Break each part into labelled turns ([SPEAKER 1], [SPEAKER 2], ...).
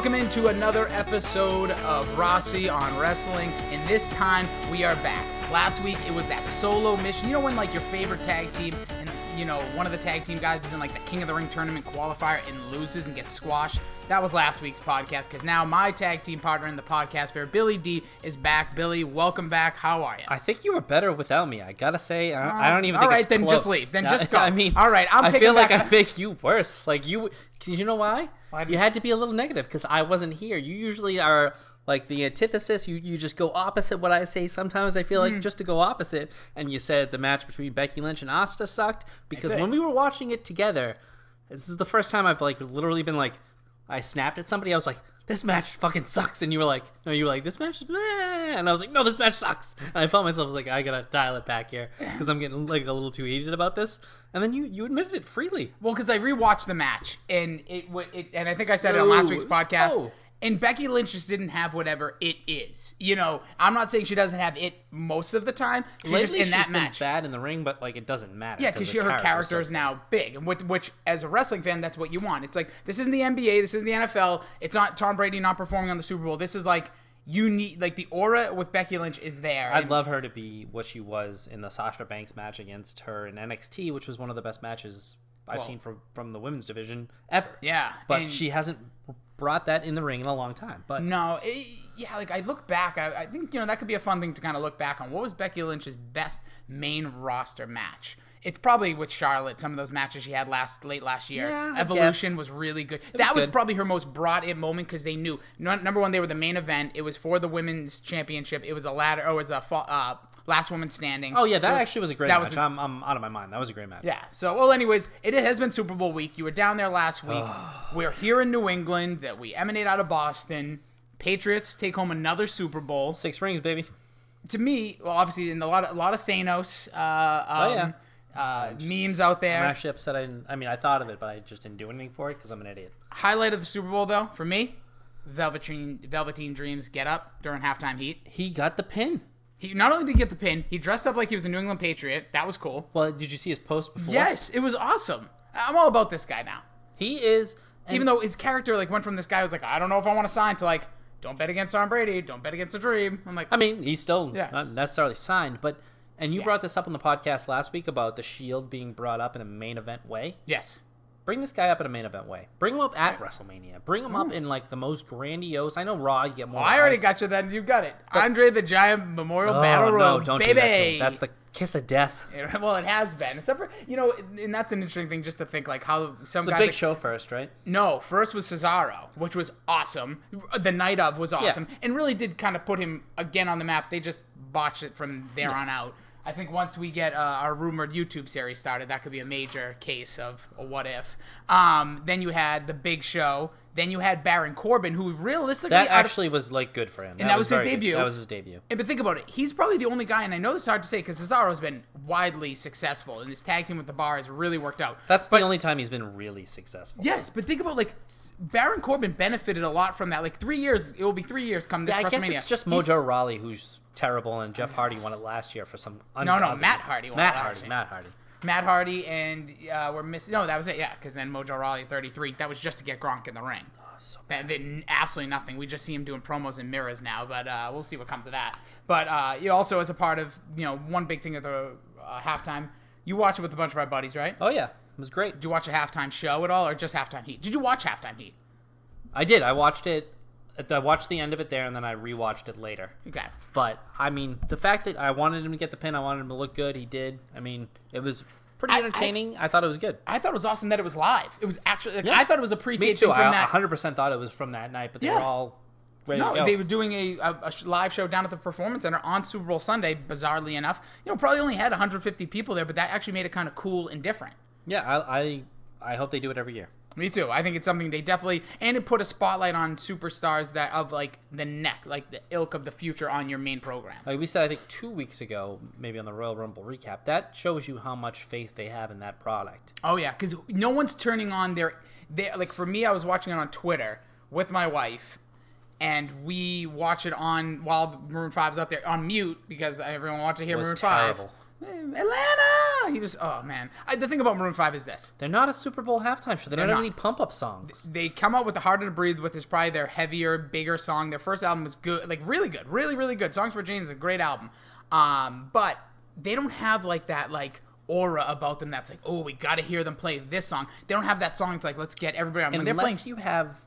[SPEAKER 1] Welcome into another episode of Rossi on Wrestling, and this time we are back. Last week it was that solo mission. You know when like your favorite tag team and you know one of the tag team guys is in like the King of the Ring tournament qualifier and loses and gets squashed. That was last week's podcast because now my tag team partner in the podcast fair, Billy D, is back. Billy, welcome back. How are you?
[SPEAKER 2] I think you were better without me. I gotta say, I, I oh, don't even.
[SPEAKER 1] All
[SPEAKER 2] think
[SPEAKER 1] right, then
[SPEAKER 2] close.
[SPEAKER 1] just leave. Then just go.
[SPEAKER 2] I mean,
[SPEAKER 1] All right, I'm
[SPEAKER 2] I
[SPEAKER 1] taking
[SPEAKER 2] feel like
[SPEAKER 1] back-
[SPEAKER 2] I make you worse. Like you, you know why? You had to be a little negative because I wasn't here. You usually are like the antithesis. You you just go opposite what I say. Sometimes I feel like
[SPEAKER 1] Hmm.
[SPEAKER 2] just to go opposite. And you said the match between Becky Lynch and Asuka sucked because when we were watching it together, this is the first time I've like literally been like, I snapped at somebody. I was like. This match fucking sucks, and you were like, "No, you were like, this match is meh," and I was like, "No, this match sucks." And I felt myself I was like, "I gotta dial it back here because I'm getting like a little too heated about this." And then you you admitted it freely.
[SPEAKER 1] Well, because I rewatched the match, and it, it and I think I said it on last week's podcast.
[SPEAKER 2] slow.
[SPEAKER 1] And Becky Lynch just didn't have whatever it is. You know, I'm not saying she doesn't have it most of the time. She's
[SPEAKER 2] Lately,
[SPEAKER 1] just in
[SPEAKER 2] she's
[SPEAKER 1] that
[SPEAKER 2] been
[SPEAKER 1] match.
[SPEAKER 2] bad in the ring, but like it doesn't matter.
[SPEAKER 1] Yeah, because her character
[SPEAKER 2] so-
[SPEAKER 1] is now big, and which, which, as a wrestling fan, that's what you want. It's like this isn't the NBA, this isn't the NFL. It's not Tom Brady not performing on the Super Bowl. This is like you need like the aura with Becky Lynch is there.
[SPEAKER 2] I'd love her to be what she was in the Sasha Banks match against her in NXT, which was one of the best matches I've
[SPEAKER 1] Well-
[SPEAKER 2] seen from from the women's division ever.
[SPEAKER 1] Yeah,
[SPEAKER 2] but she hasn't brought that in the ring in a long time. But
[SPEAKER 1] No, it, yeah, like I look back, I, I think you know that could be a fun thing to kind of look back on. What was Becky Lynch's best main roster match? It's probably with Charlotte. Some of those matches she had last late last year.
[SPEAKER 2] Yeah,
[SPEAKER 1] Evolution was really good. that was
[SPEAKER 2] good.
[SPEAKER 1] probably her most brought in moment because they knew no, number one they were the main event. It was for the women's championship. It was a ladder. Oh, it was a uh, last woman standing.
[SPEAKER 2] oh yeah, that
[SPEAKER 1] was-
[SPEAKER 2] actually was a great
[SPEAKER 1] that
[SPEAKER 2] match.
[SPEAKER 1] was a-
[SPEAKER 2] I'm, I'm out of my mind. That was a great match.
[SPEAKER 1] yeah. So, well, anyways, it has been Super Bowl week. You were down there last week. We're here in New England. That we emanate out of Boston. Patriots take home another Super Bowl.
[SPEAKER 2] Six rings, baby.
[SPEAKER 1] To me, well, obviously, in a lot of a lot of Thanos uh, um,
[SPEAKER 2] yeah.
[SPEAKER 1] uh, memes out there.
[SPEAKER 2] I'm actually upset. I didn't. I mean, I thought of it, but I just didn't do anything for it because I'm an idiot.
[SPEAKER 1] Highlight of the Super Bowl, though, for me, Velveteen Velveteen Dreams get up during halftime heat.
[SPEAKER 2] He got the pin.
[SPEAKER 1] He not only did he get the pin, he dressed up like he was a New England Patriot. That was cool.
[SPEAKER 2] Well, did you see his post before?
[SPEAKER 1] Yes, it was awesome. I'm all about this guy now.
[SPEAKER 2] He is.
[SPEAKER 1] even though his character like went from this guy who's like, I don't know if I want to sign to like, don't bet against Tom Brady, don't bet against the dream. I'm like,
[SPEAKER 2] I mean, he's still
[SPEAKER 1] Yeah.
[SPEAKER 2] not necessarily signed, but and you brought this up on the podcast last week about the Shield being brought up in a main event way.
[SPEAKER 1] yes,
[SPEAKER 2] Bring this guy up in a main event way. Bring him up at WrestleMania. Bring him up hmm. in like the most grandiose. I know Raw, you get more.
[SPEAKER 1] well, I already got you. Then you got it. Andre the Giant Memorial
[SPEAKER 2] Oh,
[SPEAKER 1] Battle
[SPEAKER 2] no,
[SPEAKER 1] Road,
[SPEAKER 2] don't
[SPEAKER 1] baby.
[SPEAKER 2] that. That's the kiss of death.
[SPEAKER 1] well, it has been. Except for you know, and that's an interesting thing just to think like how some
[SPEAKER 2] It's a big
[SPEAKER 1] like-
[SPEAKER 2] show first, right?
[SPEAKER 1] No, first was Cesaro, which was awesome. The night of was awesome, and really did kind of put him again on the map. They just botched it from there on out. I think once we get uh, our rumored YouTube series started, that could be a major case of a what if. Um, then you had the Big Show. Then you had Baron Corbin, who realistically
[SPEAKER 2] That
[SPEAKER 1] out of-
[SPEAKER 2] actually was like good for him.
[SPEAKER 1] And that was his
[SPEAKER 2] very good.
[SPEAKER 1] debut.
[SPEAKER 2] That was his debut.
[SPEAKER 1] And but think about it. He's probably the only guy, and I know this is hard to say because Cesaro's been widely successful, and his tag team with the Bar has really worked out.
[SPEAKER 2] That's
[SPEAKER 1] but,
[SPEAKER 2] the only time he's been really successful.
[SPEAKER 1] Yes, but think about like Baron Corbin benefited a lot from that. Like three years, it will be three years come this
[SPEAKER 2] I
[SPEAKER 1] WrestleMania.
[SPEAKER 2] guess it's just
[SPEAKER 1] He's-
[SPEAKER 2] Mojo Rawley who's terrible, and Jeff Hardy won it last year for some.
[SPEAKER 1] No, no,
[SPEAKER 2] ungodly-
[SPEAKER 1] Matt Hardy won
[SPEAKER 2] Matt Hardy. Matt Hardy.
[SPEAKER 1] Matt Hardy and uh, we're missing. No, that was it. Yeah, because then Mojo Rawley 33. That was just to get Gronk in the ring.
[SPEAKER 2] so
[SPEAKER 1] That did absolutely nothing. We just see him doing promos in mirrors now, but uh, we'll see what comes of that. But uh, you also, as a part of you know one big thing at the uh, halftime, you watch it with a bunch of our buddies, right?
[SPEAKER 2] Oh yeah, it was great.
[SPEAKER 1] Did you watch a halftime show at all, or just halftime heat? Did you watch halftime heat?
[SPEAKER 2] I did. I watched it. I watched the end of it there, and then I rewatched it later.
[SPEAKER 1] Okay.
[SPEAKER 2] But I mean, the fact that I wanted him to get the pin, I wanted him to look good. He did. I mean, it was pretty
[SPEAKER 1] I- I-
[SPEAKER 2] entertaining. I, thought it was good.
[SPEAKER 1] I thought it was awesome that it was live. It was actually. Like,
[SPEAKER 2] Yeah.
[SPEAKER 1] I thought it was a
[SPEAKER 2] Me
[SPEAKER 1] pre-taped
[SPEAKER 2] too.
[SPEAKER 1] thing from
[SPEAKER 2] I
[SPEAKER 1] that.
[SPEAKER 2] 100% thought it was from that night, but they
[SPEAKER 1] Yeah.
[SPEAKER 2] were all ready
[SPEAKER 1] No, they were doing a, a, a live show down at the Performance Center on Super Bowl Sunday. Bizarrely enough, you know, probably only had 150 people there, but that actually made it kind of cool and different.
[SPEAKER 2] yeah, I, I I hope they do it every year.
[SPEAKER 1] Me too. I think it's something they definitely and it put a spotlight on superstars that of like the neck, like the ilk of the future on your main program.
[SPEAKER 2] Like we said, I think two weeks ago, maybe on the Royal Rumble recap, that shows you how much faith they have in that product.
[SPEAKER 1] Oh yeah, because no one's turning on their. They, like for me, I was watching it on Twitter with my wife, and we watch it on while Maroon Five's up there on mute because everyone wants to hear Maroon
[SPEAKER 2] terrible.
[SPEAKER 1] 5. Atlanta, he was. Oh man, I, the thing about Maroon Five is this:
[SPEAKER 2] They're not a Super Bowl halftime show. They don't have
[SPEAKER 1] not.
[SPEAKER 2] any pump up songs.
[SPEAKER 1] they come out with the Harder to Breathe, with is probably their heavier, bigger song. Their first album was good, like really good, really really good. Songs for Jane is a great album, um, but they don't have like that like aura about them that's like, oh, we got to hear them play this song. They don't have that song. It's like let's get everybody on. When they're playing,
[SPEAKER 2] you have,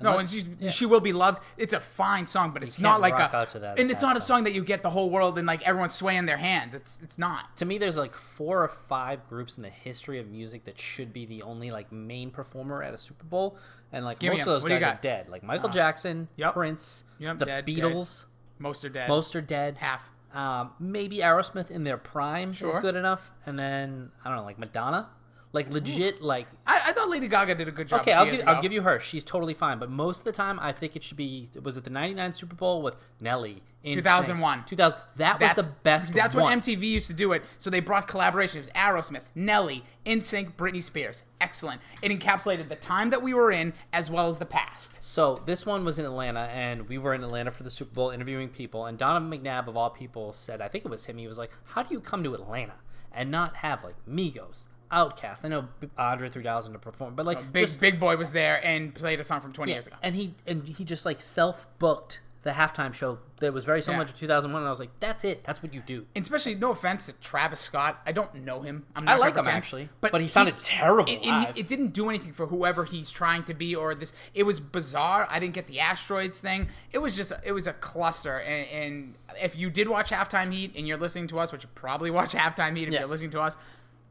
[SPEAKER 1] no, and she's,
[SPEAKER 2] yeah.
[SPEAKER 1] she will be loved. It's a fine song, but it's not like a.
[SPEAKER 2] that-
[SPEAKER 1] and it's not a
[SPEAKER 2] song.
[SPEAKER 1] song that you get the whole world and like everyone's swaying their hands. It's it's not.
[SPEAKER 2] to me there's like four or five groups in the history of music that should be the only like main performer at a Super Bowl and like
[SPEAKER 1] Give
[SPEAKER 2] most of those
[SPEAKER 1] What
[SPEAKER 2] guys are?
[SPEAKER 1] Uh,
[SPEAKER 2] dead like Michael Jackson
[SPEAKER 1] Yep.
[SPEAKER 2] Prince
[SPEAKER 1] Yep,
[SPEAKER 2] the
[SPEAKER 1] dead, dead.
[SPEAKER 2] Beatles
[SPEAKER 1] Most are dead.
[SPEAKER 2] most are dead
[SPEAKER 1] half.
[SPEAKER 2] um, maybe Aerosmith in their prime
[SPEAKER 1] Sure.
[SPEAKER 2] is good enough and then I don't know like Madonna like mm. legit like
[SPEAKER 1] I, I thought Lady Gaga did a good job.
[SPEAKER 2] Okay, I'll give, I'll give you her. She's totally fine. But most of the time, I think it should be. Was it the '99 Super Bowl with Nelly? in
[SPEAKER 1] 2001.
[SPEAKER 2] 2000. That was the best.
[SPEAKER 1] That's
[SPEAKER 2] one.
[SPEAKER 1] when MTV used to do it. So they brought collaborations: Aerosmith, Nelly, NSYNC, Britney Spears. Excellent. It encapsulated the time that we were in as well as the past.
[SPEAKER 2] So this one was in Atlanta, and we were in Atlanta for the Super Bowl interviewing people. And Donovan McNabb, of all people, said, I think it was him. He was like, "How do you come to Atlanta and not have like Migos, Outkast? I know Andre 3000 to perform, but like oh,
[SPEAKER 1] Big
[SPEAKER 2] just
[SPEAKER 1] Big Boi was there and played a song from 20
[SPEAKER 2] yeah,
[SPEAKER 1] years ago.
[SPEAKER 2] and he and he just like self booked the halftime show that was very similar
[SPEAKER 1] Yeah.
[SPEAKER 2] to 2001. And I was like, that's it. That's what you do.
[SPEAKER 1] And especially, no offense to Travis Scott. I don't know him. I'm
[SPEAKER 2] I
[SPEAKER 1] not
[SPEAKER 2] like
[SPEAKER 1] gonna
[SPEAKER 2] him,
[SPEAKER 1] pretend.
[SPEAKER 2] actually, but he sounded terrible
[SPEAKER 1] It, it didn't do anything for whoever he's trying to be or this. It was bizarre. I didn't get the asteroids thing. It was just it was a cluster. And, and if you did watch halftime heat and you're listening to us, which you probably watch halftime heat if
[SPEAKER 2] Yeah.
[SPEAKER 1] you're listening to us,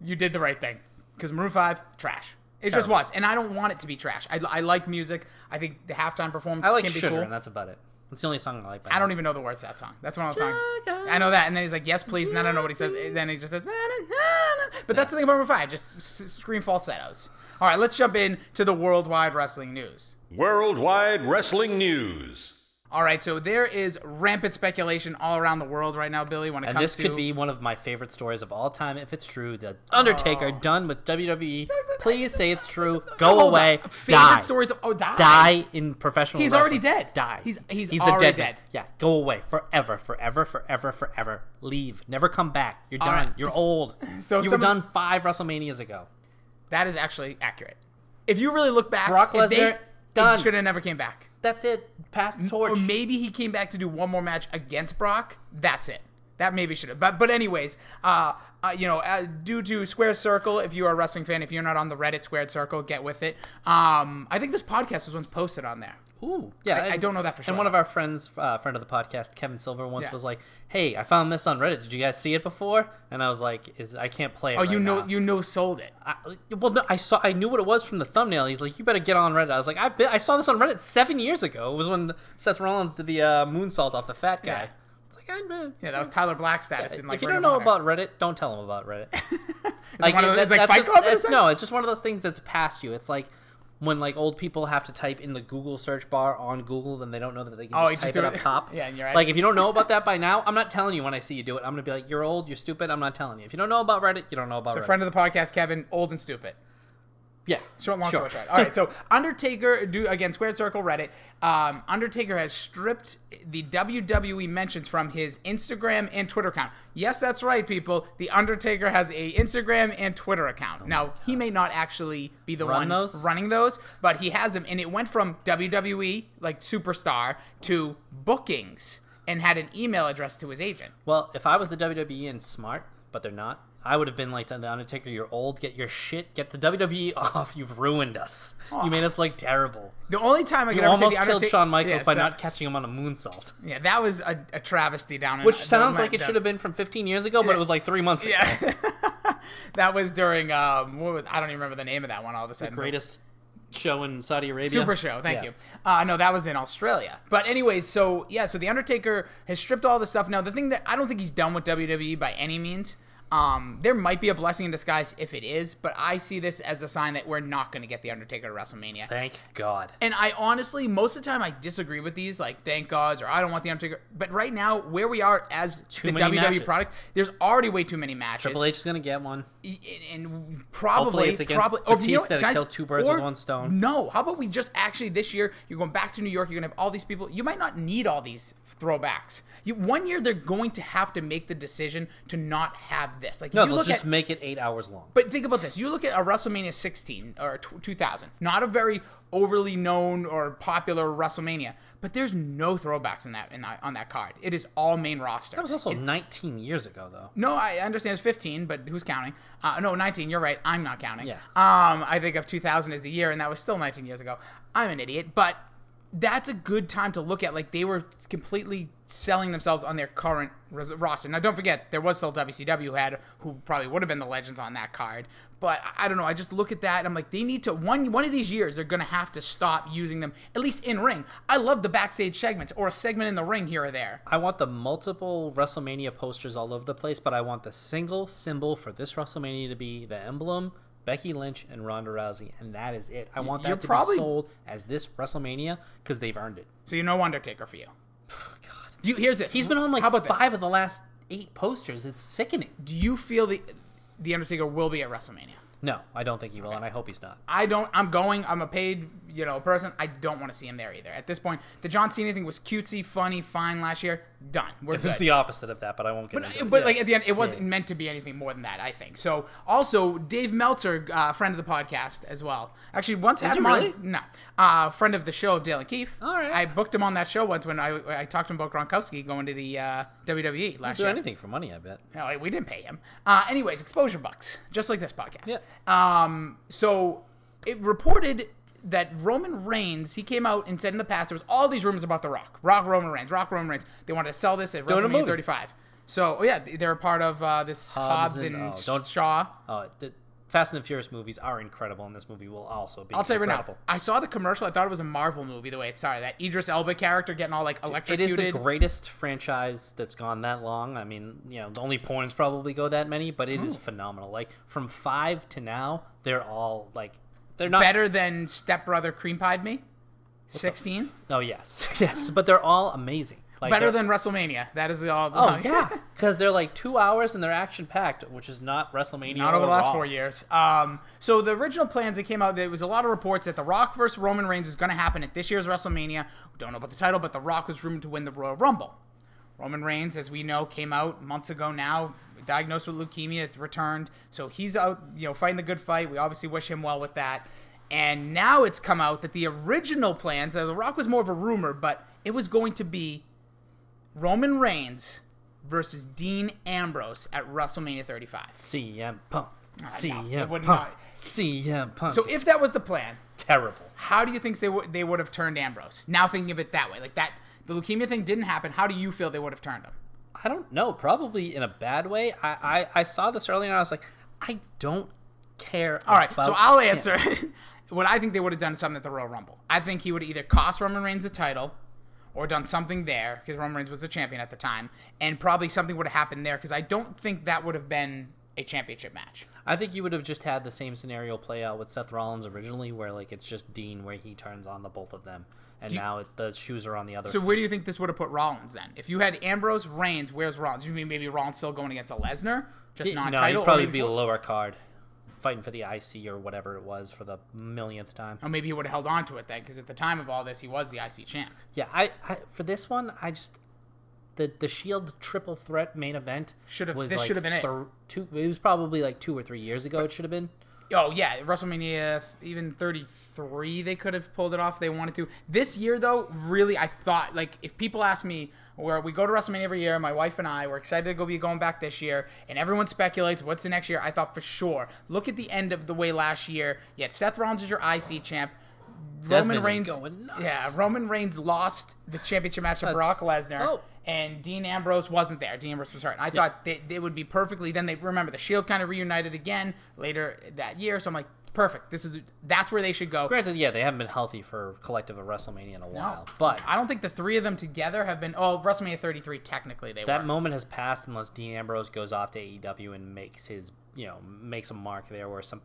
[SPEAKER 1] you did the right thing because Maroon Five trash. It just was, and I don't want it to be trash. I, I like music. I think the halftime performance
[SPEAKER 2] I like
[SPEAKER 1] can be
[SPEAKER 2] Sugar,
[SPEAKER 1] cool.
[SPEAKER 2] and that's about it. That's the only song I like. By
[SPEAKER 1] I
[SPEAKER 2] him.
[SPEAKER 1] don't even know the words to that song. That's one of those songs. I know that, and then he's like, "Yes, please." And then I don't know what he says. And then he just says, "Na, na, na, na." "But that's the thing about Maroon Five, just s- s- scream falsettos." All right, let's jump in to the worldwide wrestling news.
[SPEAKER 3] Worldwide Wrestling News.
[SPEAKER 1] All right, so there is rampant speculation all around the world right now, Billy. When it
[SPEAKER 2] And
[SPEAKER 1] comes
[SPEAKER 2] this
[SPEAKER 1] to
[SPEAKER 2] could be one of my favorite stories of all time if it's true. The Undertaker
[SPEAKER 1] Oh.
[SPEAKER 2] done with WWE. Please say it's true. Go away.
[SPEAKER 1] Favorite
[SPEAKER 2] Die.
[SPEAKER 1] stories. Of, oh, die.
[SPEAKER 2] Die in professional.
[SPEAKER 1] He's
[SPEAKER 2] wrestling.
[SPEAKER 1] already dead.
[SPEAKER 2] Die.
[SPEAKER 1] He's- he's
[SPEAKER 2] the
[SPEAKER 1] already
[SPEAKER 2] dead. man.
[SPEAKER 1] dead.
[SPEAKER 2] Yeah. Go away forever, forever, forever, forever. Leave. Never come back. You're
[SPEAKER 1] All
[SPEAKER 2] done.
[SPEAKER 1] right.
[SPEAKER 2] You're old.
[SPEAKER 1] so
[SPEAKER 2] you were done five WrestleManias ago.
[SPEAKER 1] That is actually accurate. If you really look back,
[SPEAKER 2] Brock Lesnar, done.
[SPEAKER 1] should have never came back.
[SPEAKER 2] That's it. Pass the torch.
[SPEAKER 1] Or maybe he came back to do one more match against Brock. That's it. That maybe should have. But but anyways, uh, uh you know, uh, due to Squared Circle, if you are a wrestling fan, if you're not on the Reddit Squared Circle, get with it. Um, I think this podcast was once posted on there.
[SPEAKER 2] Ooh, yeah.
[SPEAKER 1] I- I don't know that for sure.
[SPEAKER 2] And one of our friends, uh, friend of the podcast, Kevin Silver, once
[SPEAKER 1] Yeah.
[SPEAKER 2] was like, "Hey, I found this on Reddit. Did you guys see it before?" And I was like, "Is I can't play it."
[SPEAKER 1] Oh, you know,
[SPEAKER 2] now."
[SPEAKER 1] you know, sold it.
[SPEAKER 2] I, well, no, I saw. I knew what it was from the thumbnail. He's like, "You better get on Reddit." I was like, "I I saw this on Reddit seven years ago. It was when Seth Rollins did the uh, moonsault off the fat guy."
[SPEAKER 1] Yeah.
[SPEAKER 2] It's like, uh,
[SPEAKER 1] Yeah, that was Tyler Black status. in, like,
[SPEAKER 2] if you don't know about Reddit, don't tell him about Reddit.
[SPEAKER 1] Is it one of those- it's like Fight
[SPEAKER 2] just-
[SPEAKER 1] Club
[SPEAKER 2] it's- no, it's just one of those things that's past you. It's like when like old people have to type in the Google search bar on Google, then they don't know that they can
[SPEAKER 1] Oh,
[SPEAKER 2] just type
[SPEAKER 1] just
[SPEAKER 2] it- up top.
[SPEAKER 1] Yeah, and you're right.
[SPEAKER 2] Like if you don't know about that by now, I'm not telling you when I see you do it. I'm gonna be like, you're old, you're stupid. I'm not telling you. If you don't know about Reddit, you don't know about
[SPEAKER 1] So
[SPEAKER 2] Reddit.
[SPEAKER 1] friend of the podcast, Kevin, old and stupid.
[SPEAKER 2] Yeah,
[SPEAKER 1] Short, long,
[SPEAKER 2] Sure.
[SPEAKER 1] short, short. All right. So Undertaker, do again, Squared Circle Reddit. Um, Undertaker has stripped the WWE mentions from his Instagram and Twitter account. Yes, that's right, people. The Undertaker has a Instagram and Twitter account. now he may not actually be the
[SPEAKER 2] Run
[SPEAKER 1] one
[SPEAKER 2] those?
[SPEAKER 1] running those, but he has them, and it went from WWE like superstar to bookings, and had an email address to his agent.
[SPEAKER 2] Well, if I was the WWE and smart, but they're not, I would have been like to the Undertaker, you're old, get your shit, get the WWE off. You've ruined us. You made us like terrible.
[SPEAKER 1] The only time I
[SPEAKER 2] You
[SPEAKER 1] could ever say
[SPEAKER 2] almost
[SPEAKER 1] the
[SPEAKER 2] killed
[SPEAKER 1] Undertaker,
[SPEAKER 2] Shawn Michaels by
[SPEAKER 1] that-
[SPEAKER 2] not catching him on a moonsault.
[SPEAKER 1] Yeah, that was a, a travesty down in
[SPEAKER 2] Which
[SPEAKER 1] down
[SPEAKER 2] sounds
[SPEAKER 1] my-
[SPEAKER 2] like it
[SPEAKER 1] down-
[SPEAKER 2] should have been from 15 years ago, but it was like three months ago.
[SPEAKER 1] Yeah. that was during um what was, I don't even remember the name of that one all of a sudden. but-
[SPEAKER 2] Greatest show in Saudi Arabia.
[SPEAKER 1] Super show, thank
[SPEAKER 2] Yeah.
[SPEAKER 1] you. Uh, no, that was in Australia. But anyways, so yeah, so the Undertaker has stripped all the stuff. Now the thing that I don't think he's done with WWE by any means. Um, there might be a blessing in disguise if it is, but I see this as a sign that we're not going to get the Undertaker to WrestleMania.
[SPEAKER 2] Thank God.
[SPEAKER 1] And I honestly, most of the time, I disagree with these, like thank gods or I don't want the Undertaker. But right now, where we are as
[SPEAKER 2] Too
[SPEAKER 1] the WWE
[SPEAKER 2] matches.
[SPEAKER 1] product, there's already way too many matches.
[SPEAKER 2] Triple H is gonna get one.
[SPEAKER 1] and, and probably
[SPEAKER 2] Hopefully it's against
[SPEAKER 1] probably oh, you know what, guys?
[SPEAKER 2] kill two birds
[SPEAKER 1] Or-
[SPEAKER 2] with one stone.
[SPEAKER 1] No, how about we just actually this year you're going back to New York, you're gonna have all these people. You might not need all these throwbacks. You one year they're going to have to make the decision to not have have this. Like
[SPEAKER 2] No,
[SPEAKER 1] you
[SPEAKER 2] they'll just
[SPEAKER 1] at,
[SPEAKER 2] make it eight hours long.
[SPEAKER 1] but think about this. You look at a WrestleMania 16 or 2000, not a very overly known or popular WrestleMania, but there's no throwbacks in that in that, on that card. It is all main roster.
[SPEAKER 2] That was also 19 years ago, though.
[SPEAKER 1] No, I understand it's 15, but who's counting? Uh, no, 19. You're right. I'm not counting.
[SPEAKER 2] Yeah.
[SPEAKER 1] Um, I think of 2000 as the year, and that was still 19 years ago. I'm an idiot, but that's a good time to look at. Like they were completely selling themselves on their current res- roster. Now, don't forget there was still WCW had who probably would have been the legends on that card. But I- I don't know. I just look at that. And I'm like, they need to one one of these years they're gonna have to stop using them at least in ring. I love the backstage segments or a segment in the ring here or there.
[SPEAKER 2] I want the multiple WrestleMania posters all over the place, but I want the single symbol for this WrestleMania to be the emblem, Becky Lynch and Ronda Rousey, and that is it. I want that
[SPEAKER 1] you're
[SPEAKER 2] to
[SPEAKER 1] probably-
[SPEAKER 2] be sold as this WrestleMania because they've earned it.
[SPEAKER 1] So you know Undertaker for you. Do you, here's this.
[SPEAKER 2] He's been on like
[SPEAKER 1] How about this?
[SPEAKER 2] five of the last eight posters. It's sickening.
[SPEAKER 1] Do you feel the the Undertaker will be at WrestleMania?
[SPEAKER 2] No, I don't think he will, and I hope he's not.
[SPEAKER 1] I don't. I'm going. I'm a paid, you know, person. I don't want to see him there either. At this point, the John Cena thing was cutesy, funny, fine last year. Done. We're
[SPEAKER 2] It
[SPEAKER 1] good.
[SPEAKER 2] was the opposite of that, but I won't get
[SPEAKER 1] but
[SPEAKER 2] into it.
[SPEAKER 1] but
[SPEAKER 2] Yeah.
[SPEAKER 1] like at the end, it wasn't meant to be anything more than that. I think. So also, Dave Meltzer, uh, friend of the podcast as well. Actually, once had
[SPEAKER 2] he
[SPEAKER 1] him
[SPEAKER 2] really?
[SPEAKER 1] on. No, uh, friend of the show of Dale and Keefe.
[SPEAKER 2] All right.
[SPEAKER 1] I booked him on that show once when I I talked to him about Gronkowski going to the uh, WWE last
[SPEAKER 2] do
[SPEAKER 1] year.
[SPEAKER 2] anything for money, I bet.
[SPEAKER 1] No, we didn't pay him. Uh, anyways, exposure bucks, just like this podcast.
[SPEAKER 2] Yeah.
[SPEAKER 1] Um. So it reported that Roman Reigns, he came out and said in the past there was all these rumors about The Rock, Rock Roman Reigns, Rock Roman Reigns. They wanted to sell this at
[SPEAKER 2] Doing
[SPEAKER 1] WrestleMania 35. So oh yeah, they're a part of uh, this Hobbs,
[SPEAKER 2] Hobbs
[SPEAKER 1] and,
[SPEAKER 2] and- oh,
[SPEAKER 1] Shaw.
[SPEAKER 2] Uh, the Fast and the Furious movies are incredible, and this movie will also be.
[SPEAKER 1] I'll tell you right now. I saw the commercial. I thought it was a Marvel movie the way it started. That Idris Elba character getting all like
[SPEAKER 2] It
[SPEAKER 1] electrocuted.
[SPEAKER 2] is the greatest franchise that's gone that long. I mean, you know, the only porns probably go that many, but it is phenomenal. Like from five to now, they're all like, they're not
[SPEAKER 1] Better than Stepbrother Cream Pied Me. 16.
[SPEAKER 2] Oh yes, yes, but they're all amazing. Like,
[SPEAKER 1] Better than WrestleMania. That is the all.
[SPEAKER 2] Oh yeah, because they're like two hours and they're action packed, which is not WrestleMania.
[SPEAKER 1] Not over the last
[SPEAKER 2] Raw.
[SPEAKER 1] four years. Um, so the original plans that came out, there was a lot of reports that The Rock versus Roman Reigns is going to happen at this year's WrestleMania. We don't know about the title, but The Rock was rumored to win the Royal Rumble. Roman Reigns, as we know, came out months ago now, diagnosed with leukemia, it's returned. So he's out, you know, fighting the good fight. We obviously wish him well with that. And now it's come out that the original plans, uh, The Rock was more of a rumor, but it was going to be Roman Reigns versus Dean Ambrose at WrestleMania 35.
[SPEAKER 2] CM Punk. CM Punk.
[SPEAKER 1] not.
[SPEAKER 2] CM Punk.
[SPEAKER 1] So if that was the plan,
[SPEAKER 2] terrible.
[SPEAKER 1] how do you think they would they would have turned Ambrose? Now thinking of it that way, like that the leukemia thing didn't happen. How do you feel they would have turned him?
[SPEAKER 2] I don't know. Probably in a bad way. I I, I saw this earlier and I was like, I don't care.
[SPEAKER 1] All right, so I'll
[SPEAKER 2] him.
[SPEAKER 1] answer. what I think they would have done something at the Royal Rumble. I think he would have either cost Roman Reigns the title or done something there because Roman Reigns was the champion at the time, and probably something would have happened there because I don't think that would have been a championship match.
[SPEAKER 2] I think you would have just had the same scenario play out with Seth Rollins originally, where like it's just Dean where he turns on the both of them, and
[SPEAKER 1] you-
[SPEAKER 2] now it, the shoes are on the other.
[SPEAKER 1] So where do you think this would have put Rollins then? If you had Ambrose, Reigns, where's Rollins? You mean maybe Rollins still going against a Lesnar, just non-title?
[SPEAKER 2] no, he'd probably be a lower card, fighting for the IC or whatever it was for the millionth time.
[SPEAKER 1] Or maybe he would have held on to it then, because at the time of all this, he was the IC champ.
[SPEAKER 2] Yeah, I, I for this one, I just the the Shield triple threat main event
[SPEAKER 1] Should've-
[SPEAKER 2] was
[SPEAKER 1] this
[SPEAKER 2] like
[SPEAKER 1] should've been it.
[SPEAKER 2] two. It was probably like two or three years ago. It should have been.
[SPEAKER 1] Oh yeah, WrestleMania even 33 they could have pulled it off if they wanted to. This year though, really I thought like if people ask me where we go to WrestleMania every year, my wife and I we're excited to go be going back this year and everyone speculates what's the next year. I thought for sure. Look at the end of the way last year. Yet Seth Rollins is your IC champ. Roman
[SPEAKER 2] was
[SPEAKER 1] Reigns
[SPEAKER 2] going nuts.
[SPEAKER 1] Yeah, Roman Reigns lost the championship match to Brock Lesnar.
[SPEAKER 2] Oh.
[SPEAKER 1] And Dean Ambrose wasn't there. Dean Ambrose was hurt. And I thought they, they would be perfectly. Then they remember the Shield kind of reunited again later that year. So I'm like, perfect. This is that's where they should go.
[SPEAKER 2] Granted, yeah, they haven't been healthy for collective of WrestleMania in a while, but
[SPEAKER 1] I don't think the three of them together have been. Oh, WrestleMania 33 technically they
[SPEAKER 2] that
[SPEAKER 1] were.
[SPEAKER 2] moment has passed unless Dean Ambrose goes off to AEW and makes his, you know, makes a mark there where some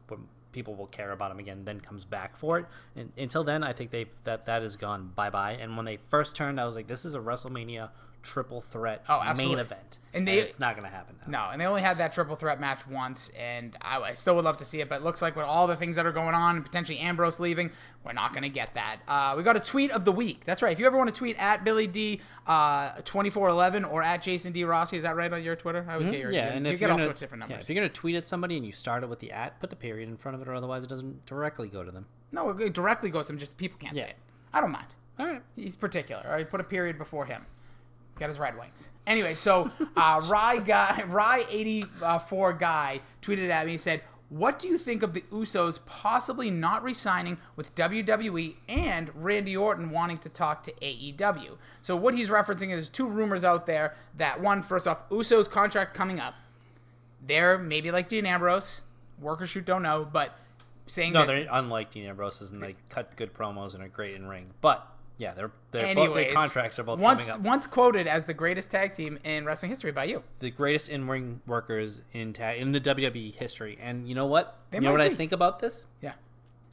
[SPEAKER 2] people will care about him again, then comes back for it. And until then, I think they that that has gone bye bye. And when they first turned, I was like, this is a WrestleMania triple threat
[SPEAKER 1] Oh,
[SPEAKER 2] main event,
[SPEAKER 1] And they-
[SPEAKER 2] it's not going to happen. Now.
[SPEAKER 1] No, and they only had that triple threat match once, and I, I still would love to see it, but it looks like with all the things that are going on, and potentially Ambrose leaving, we're not going to get that. Uh, we got a tweet of the week. That's right. If you ever want to tweet at Billy D uh, twenty four eleven or at Jason D Rossi, is that right on your Twitter? I always get your
[SPEAKER 2] Mm-hmm. Yeah,
[SPEAKER 1] you,
[SPEAKER 2] and
[SPEAKER 1] you
[SPEAKER 2] if
[SPEAKER 1] get all
[SPEAKER 2] gonna,
[SPEAKER 1] sorts of different
[SPEAKER 2] yeah,
[SPEAKER 1] numbers.
[SPEAKER 2] if you're going to tweet at somebody and you start it with the at, put the period in front of it, or otherwise it doesn't directly go to them.
[SPEAKER 1] no, it directly goes to him. Just people can't
[SPEAKER 2] Yeah.
[SPEAKER 1] say it. I don't mind.
[SPEAKER 2] All right.
[SPEAKER 1] He's particular. All right, put a period before him. Got his Red Wings. Anyway, so uh, Rye guy, Rye eighty four guy tweeted at me and said, "What do you think of the Usos possibly not re-signing with WWE and Randy Orton wanting to talk to AEW?" So what he's referencing is two rumors out there that one, first off, Usos contract coming up. They're maybe like Dean Ambrose, work or shoot, don't know, but saying
[SPEAKER 2] No,
[SPEAKER 1] that
[SPEAKER 2] they're unlike Dean Ambrose, and they cut good promos and are great in ring. But yeah, they're, they're both, their contracts are both
[SPEAKER 1] once
[SPEAKER 2] coming up.
[SPEAKER 1] once quoted as the greatest tag team in wrestling history by you.
[SPEAKER 2] the greatest in ring workers in ta- in the WWE history. And you know what?
[SPEAKER 1] They
[SPEAKER 2] you know what
[SPEAKER 1] be.
[SPEAKER 2] I think about this
[SPEAKER 1] Yeah.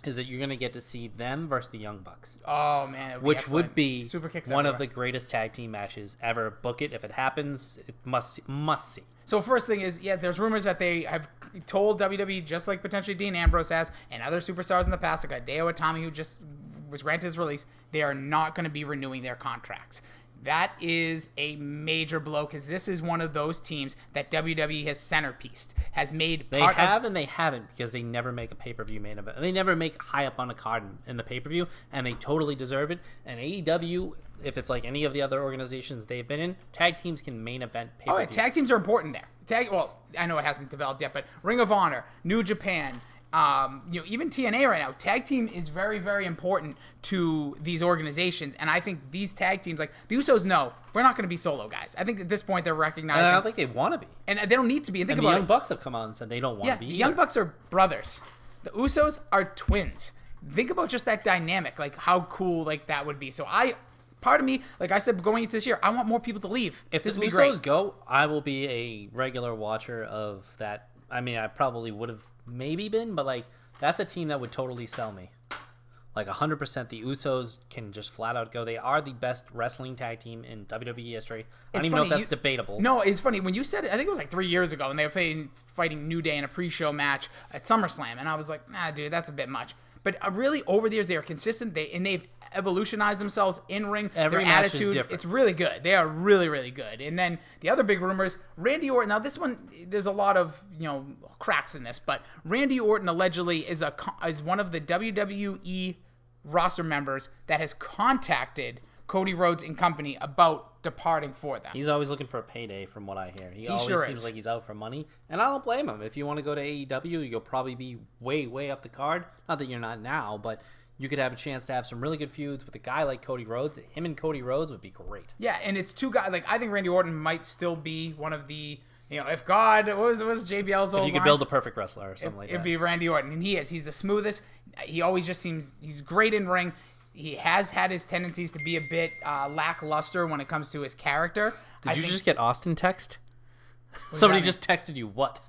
[SPEAKER 2] is that you're going to get to see them versus the Young Bucks,
[SPEAKER 1] Oh man,
[SPEAKER 2] which
[SPEAKER 1] excellent.
[SPEAKER 2] would be
[SPEAKER 1] super kicks
[SPEAKER 2] one of the greatest tag team matches ever. Book it if it happens. It must must see.
[SPEAKER 1] So first thing is, yeah, there's rumors that they have told WWE, just like potentially Dean Ambrose has, and other superstars in the past, like Hideo Itami, who just was granted his release, they are not going to be renewing their contracts. That is a major blow because this is one of those teams that WWE has centerpieced, has made
[SPEAKER 2] They
[SPEAKER 1] part
[SPEAKER 2] have
[SPEAKER 1] of.
[SPEAKER 2] and they haven't because they never make a pay per view main event. They never make high up on a card in, the pay per view, and they totally deserve it. And AEW, if it's like any of the other organizations they've been in, tag teams can main event pay per
[SPEAKER 1] Oh,
[SPEAKER 2] view.
[SPEAKER 1] yeah, tag teams are important there. Tag, well, I know it hasn't developed yet, but Ring of Honor, New Japan, um, you know, even TNA right now, tag team is very, very important to these organizations, and I think these tag teams, like the Usos, know we're not going to be solo guys. I think at this point they're recognizing,
[SPEAKER 2] and I don't think they want to be.
[SPEAKER 1] and they don't need to be. And think
[SPEAKER 2] And the
[SPEAKER 1] about
[SPEAKER 2] Young
[SPEAKER 1] it.
[SPEAKER 2] Bucks have come out and said they don't want
[SPEAKER 1] Yeah,
[SPEAKER 2] to be.
[SPEAKER 1] the Young. Bucks are brothers. The Usos are twins. Think about just that dynamic, like how cool like that would be. So I, part of me, like I said, going into this year, I want more people to leave.
[SPEAKER 2] If
[SPEAKER 1] this
[SPEAKER 2] the Usos go, I will be a regular watcher of that. I mean, I probably would have maybe been, but like that's a team that would totally sell me. Like 100%, the Usos can just flat out go. They are the best wrestling tag team in WWE history. I don't
[SPEAKER 1] It's
[SPEAKER 2] even know if that's
[SPEAKER 1] you-
[SPEAKER 2] debatable.
[SPEAKER 1] No, it's funny when you said it. I think it was like three years ago, and they were playing, fighting New Day in a pre-show match at SummerSlam, and I was like, Nah, dude, that's a bit much. But uh, really, over the years, they are consistent. They and they've evolutionized themselves in ring.
[SPEAKER 2] Every
[SPEAKER 1] Their attitude,
[SPEAKER 2] different.
[SPEAKER 1] it's really good. They are really, really good. And then the other big rumors, Randy Orton. Now this one, there's a lot of you know cracks in this, but Randy Orton allegedly is a is one of the WWE roster members that has contacted Cody Rhodes and company about departing for them.
[SPEAKER 2] He's always looking for a payday, from what I hear. He, always
[SPEAKER 1] sure
[SPEAKER 2] seems
[SPEAKER 1] is.
[SPEAKER 2] like he's out for money, and I don't blame him. If you want to go to AEW, you'll probably be way, way up the card. Not that you're not now, but you could have a chance to have some really good feuds with a guy like Cody Rhodes. Him and Cody Rhodes would be great.
[SPEAKER 1] Yeah, and it's two guys. Like I think Randy Orton might still be one of the you know if God what was what was JBL's old
[SPEAKER 2] If you could
[SPEAKER 1] line?
[SPEAKER 2] build a perfect wrestler or something like
[SPEAKER 1] It'd
[SPEAKER 2] that.
[SPEAKER 1] be Randy Orton, and he is. He's the smoothest. He always just seems he's great in ring. He has had his tendencies to be a bit uh, lackluster when it comes to his character.
[SPEAKER 2] Did
[SPEAKER 1] I
[SPEAKER 2] you
[SPEAKER 1] think-
[SPEAKER 2] just get Austin text? Somebody just texted you what?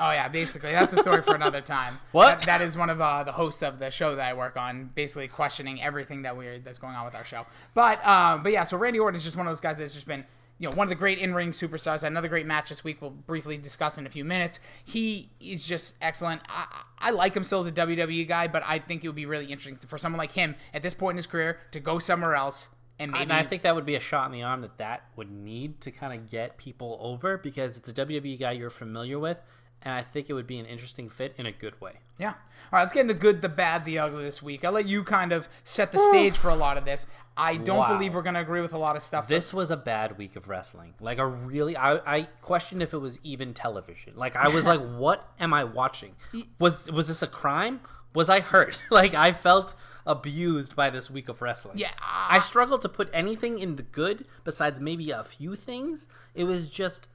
[SPEAKER 1] Oh yeah, basically that's a story for another time.
[SPEAKER 2] What?
[SPEAKER 1] That, that is one of uh, the hosts of the show that I work on, basically questioning everything that we're that's going on with our show. But um, but yeah, so Randy Orton is just one of those guys that's just been you know one of the great in ring superstars. Another great match this week. We'll briefly discuss in a few minutes. He is just excellent. I, I like him still as a WWE guy, but I think it would be really interesting for someone like him at this point in his career to go somewhere else and maybe
[SPEAKER 2] And I think that would be a shot in the arm that that would need to kind of get people over because it's a WWE guy you're familiar with, and I think it would be an interesting fit in a good way.
[SPEAKER 1] Yeah. All right, let's get into the good, the bad, the ugly this week. I'll let you kind of set the stage for a lot of this. I don't
[SPEAKER 2] Wow.
[SPEAKER 1] believe we're going to agree with a lot of stuff.
[SPEAKER 2] This was a bad week of wrestling. Like a really, I, I questioned if it was even television. Like I was like, what am I watching? Was was this a crime? Was I hurt? Like I felt abused by this week of wrestling.
[SPEAKER 1] Yeah,
[SPEAKER 2] I struggled to put anything in the good besides maybe a few things. It was just.